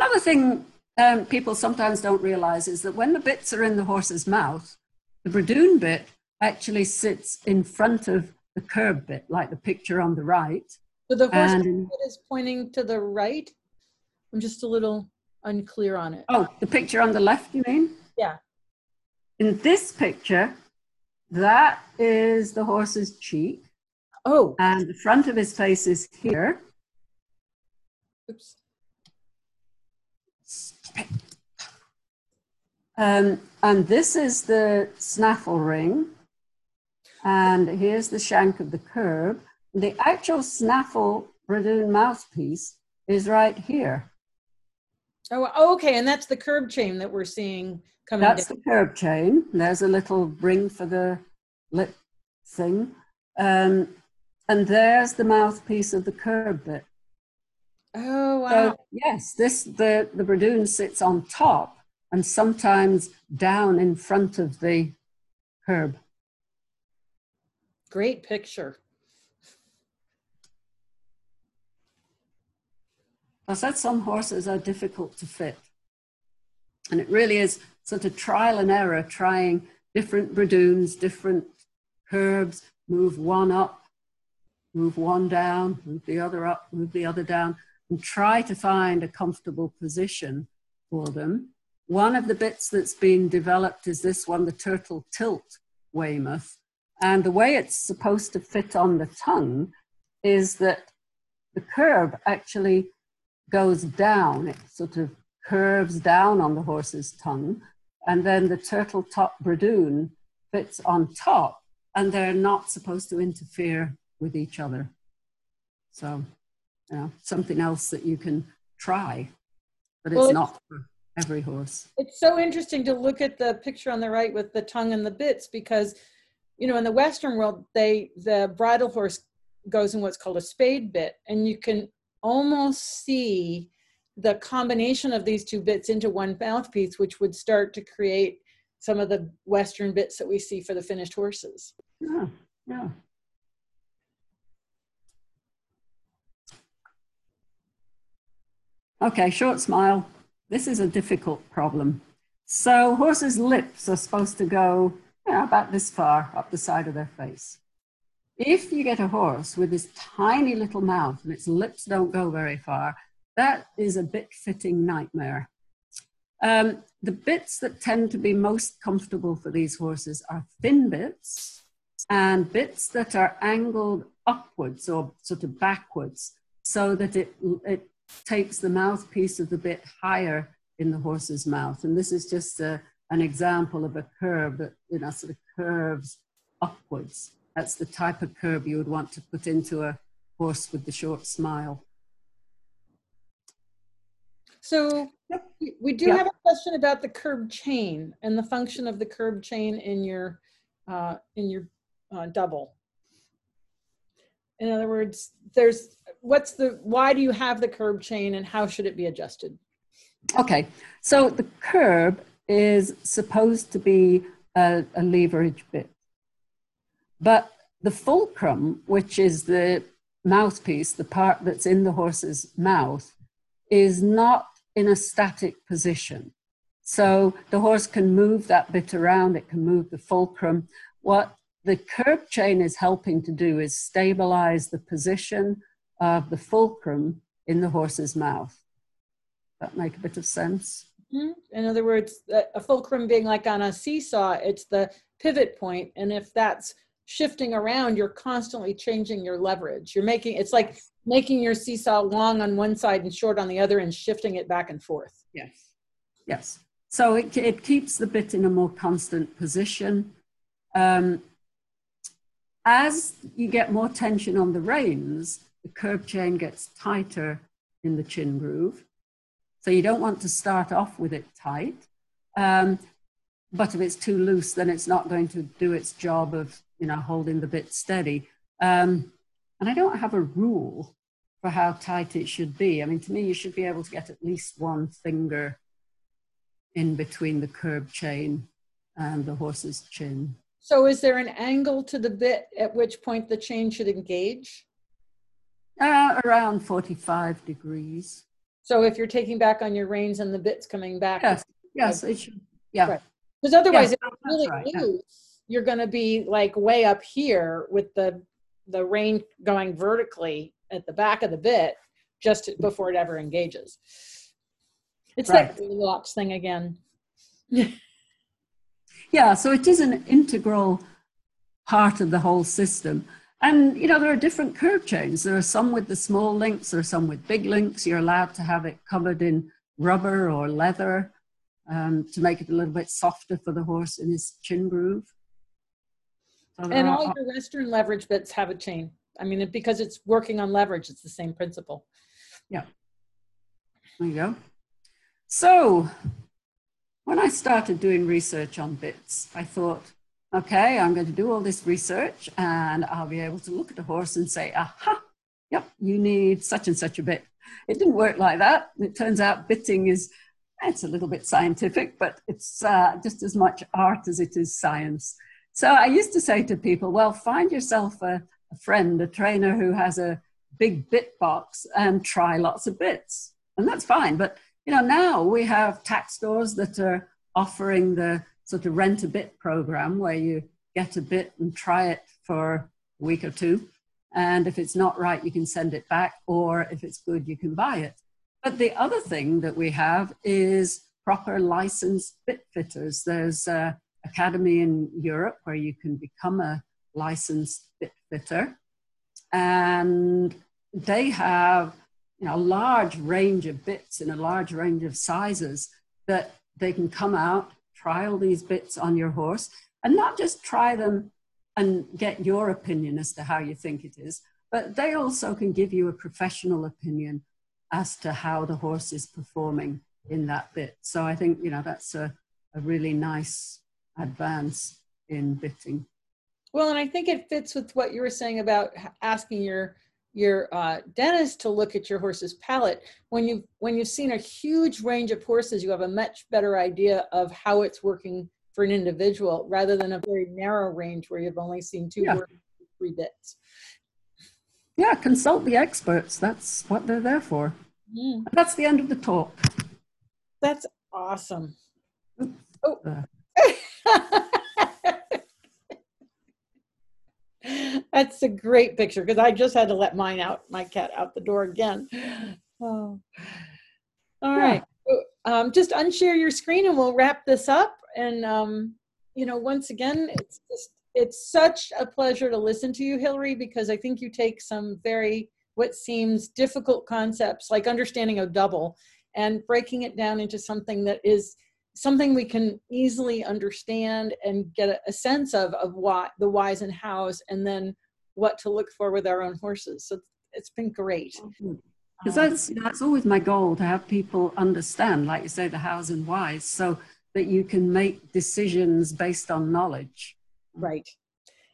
Another thing um, people sometimes don't realize is that when the bits are in the horse's mouth, the bradoon bit actually sits in front of the curb bit, like the picture on the right. So the horse and, is pointing to the right? I'm just a little unclear on it. Oh, the picture on the left, you mean? Yeah. In this picture, that is the horse's cheek. Oh. And the front of his face is here. Oops. Um, and this is the snaffle ring. And here's the shank of the curb. The actual snaffle Bradoon mouthpiece is right here. Oh, okay. And that's the curb chain that we're seeing coming That's down. the curb chain. There's a little ring for the lip thing. Um, and there's the mouthpiece of the curb bit. Oh, wow. So, yes, this the, the Bradoon sits on top and sometimes down in front of the curb. Great picture. I said some horses are difficult to fit. And it really is sort of trial and error, trying different bradoons, different curbs, move one up, move one down, move the other up, move the other down, and try to find a comfortable position for them. One of the bits that's been developed is this one, the turtle tilt Weymouth. And the way it's supposed to fit on the tongue is that the curb actually goes down. It sort of curves down on the horse's tongue. And then the turtle top bradoon fits on top. And they're not supposed to interfere with each other. So, you know, something else that you can try, but it's well, not for every horse. It's so interesting to look at the picture on the right with the tongue and the bits because you know in the western world they the bridle horse goes in what's called a spade bit and you can almost see the combination of these two bits into one mouthpiece, which would start to create some of the Western bits that we see for the finished horses. Yeah, yeah. Okay, short smile. This is a difficult problem. So horses' lips are supposed to go you know, about this far up the side of their face. If you get a horse with this tiny little mouth and its lips don't go very far, that is a bit fitting nightmare. Um, the bits that tend to be most comfortable for these horses are thin bits and bits that are angled upwards or sort of backwards so that it, it takes the mouthpiece of the bit higher in the horse's mouth. And this is just a, an example of a curve that you know, sort of curves upwards. That's the type of curve you would want to put into a horse with the short smile. So we do have a question about the curb chain and the function of the curb chain in your uh, in your uh, double. In other words, there's what's the why do you have the curb chain and how should it be adjusted? Okay, so the curb is supposed to be a, a leverage bit, but the fulcrum, which is the mouthpiece, the part that's in the horse's mouth, is not in a static position. So the horse can move that bit around, it can move the fulcrum. What the curb chain is helping to do is stabilize the position of the fulcrum in the horse's mouth. That make a bit of sense? Mm-hmm. In other words, a fulcrum being like on a seesaw, it's the pivot point, and if that's shifting around, you're constantly changing your leverage. You're making it's like making your seesaw long on one side and short on the other and shifting it back and forth. Yes. Yes. So it, it keeps the bit in a more constant position. Um, as you get more tension on the reins, the curb chain gets tighter in the chin groove. So you don't want to start off with it tight. Um, but if it's too loose, then it's not going to do its job of, you know, holding the bit steady. Um, and I don't have a rule for how tight it should be. I mean, to me, you should be able to get at least one finger in between the curb chain and the horse's chin. So is there an angle to the bit at which point the chain should engage? Uh, around 45 degrees. So if you're taking back on your reins and the bit's coming back. Yes, yes, it should. Yeah. Because otherwise, yes, if it's really right, loose, yeah. you're going to be like way up here with the the rein going vertically at the back of the bit just before it ever engages. It's right. that Goldilocks thing again. yeah, so it is an integral part of the whole system. And, you know, there are different curb chains. There are some with the small links, there are some with big links. You're allowed to have it covered in rubber or leather um, to make it a little bit softer for the horse in his chin groove. So and all your Western leverage bits have a chain. I mean, because it's working on leverage, it's the same principle. Yeah. There you go. So, when I started doing research on bits, I thought, okay, I'm going to do all this research and I'll be able to look at a horse and say, aha, yep, you need such and such a bit. It didn't work like that. It turns out bitting is, it's a little bit scientific, but it's uh, just as much art as it is science. So I used to say to people, well, find yourself a, a friend, a trainer who has a big bit box and try lots of bits. And that's fine. But, you know, now we have tack stores that are offering the sort of rent a bit program where you get a bit and try it for a week or two. And if it's not right, you can send it back, or if it's good, you can buy it. But the other thing that we have is proper licensed bit fitters. There's a academy in Europe where you can become a licensed bit fitter, and they have you know a large range of bits in a large range of sizes that they can come out trial these bits on your horse and not just try them and get your opinion as to how you think it is, but they also can give you a professional opinion as to how the horse is performing in that bit. So I think, you know, that's a, a really nice advance in bitting. Well, and I think it fits with what you were saying about asking your your uh, dentist to look at your horse's palate. When you when you've seen a huge range of horses, you have a much better idea of how it's working for an individual, rather than a very narrow range where you've only seen two Yeah. horses, three bits. Yeah, consult the experts. That's what they're there for. Mm, That's the end of the talk. that's awesome. Uh, That's a great picture because I just had to let mine out, my cat out the door again. Oh. All Yeah. right. Um, just unshare your screen and we'll wrap this up. And, um, you know, once again, it's just, it's such a pleasure to listen to you, Hilary, because I think you take some very, what seems difficult concepts like understanding a double and breaking it down into something that is something we can easily understand and get a, a sense of of what the whys and hows and then what to look for with our own horses. So it's been great. Because Um, that's that's always my goal to have people understand, like you say, the hows and whys, so that you can make decisions based on knowledge. right.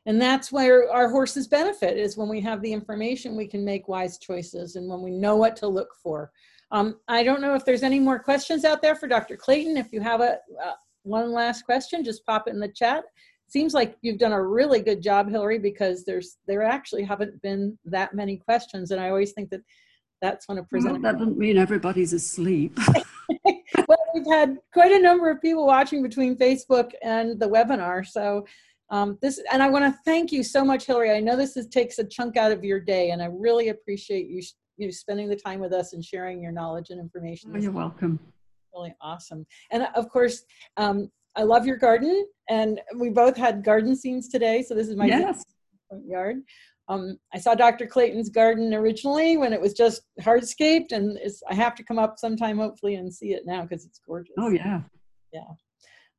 And that's where our horses benefit is when we have the information we can make wise choices and when we know what to look for um, i don't know if there's any more questions out there for dr clayton if you have a uh, one last question just pop it in the chat seems like you've done a really good job hilary because there's there actually haven't been that many questions and i always think that that's when a Well, that doesn't mean everybody's asleep. well, we've had quite a number of people watching between Facebook and the webinar. So um, this, and I want to thank you so much, Hilary. I know this is, takes a chunk out of your day, and I really appreciate you you spending the time with us and sharing your knowledge and information. Oh, you're welcome. really awesome. And uh, of course, um, I love your garden, and we both had garden scenes today. So this is my Yes. front yard. Um, I saw Dr. Clayton's garden originally when it was just hardscaped, and it's, I have to come up sometime hopefully and see it now because it's gorgeous. Oh yeah, yeah.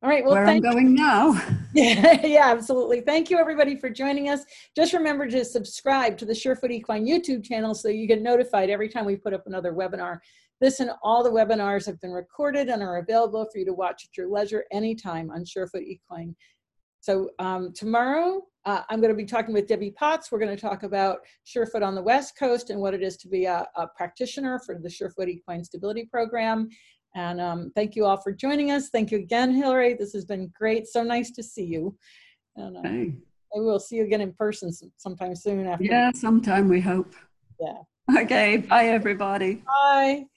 All right. Well, Where thank I'm going now. yeah, yeah, absolutely. Thank you everybody for joining us. Just remember to subscribe to the Surefoot Equine YouTube channel so you get notified every time we put up another webinar. This and all the webinars have been recorded and are available for you to watch at your leisure anytime on Surefoot Equine. So um, tomorrow, uh, I'm going to be talking with Debbie Potts. We're going to talk about Surefoot on the West Coast and what it is to be a, a practitioner for the Surefoot Equine Stability Program. And um, thank you all for joining us. Thank you again, Hilary. This has been great. So nice to see you. And uh, maybe we'll see you again in person sometime soon after. Yeah, sometime we hope. Yeah. Okay, bye everybody. Bye.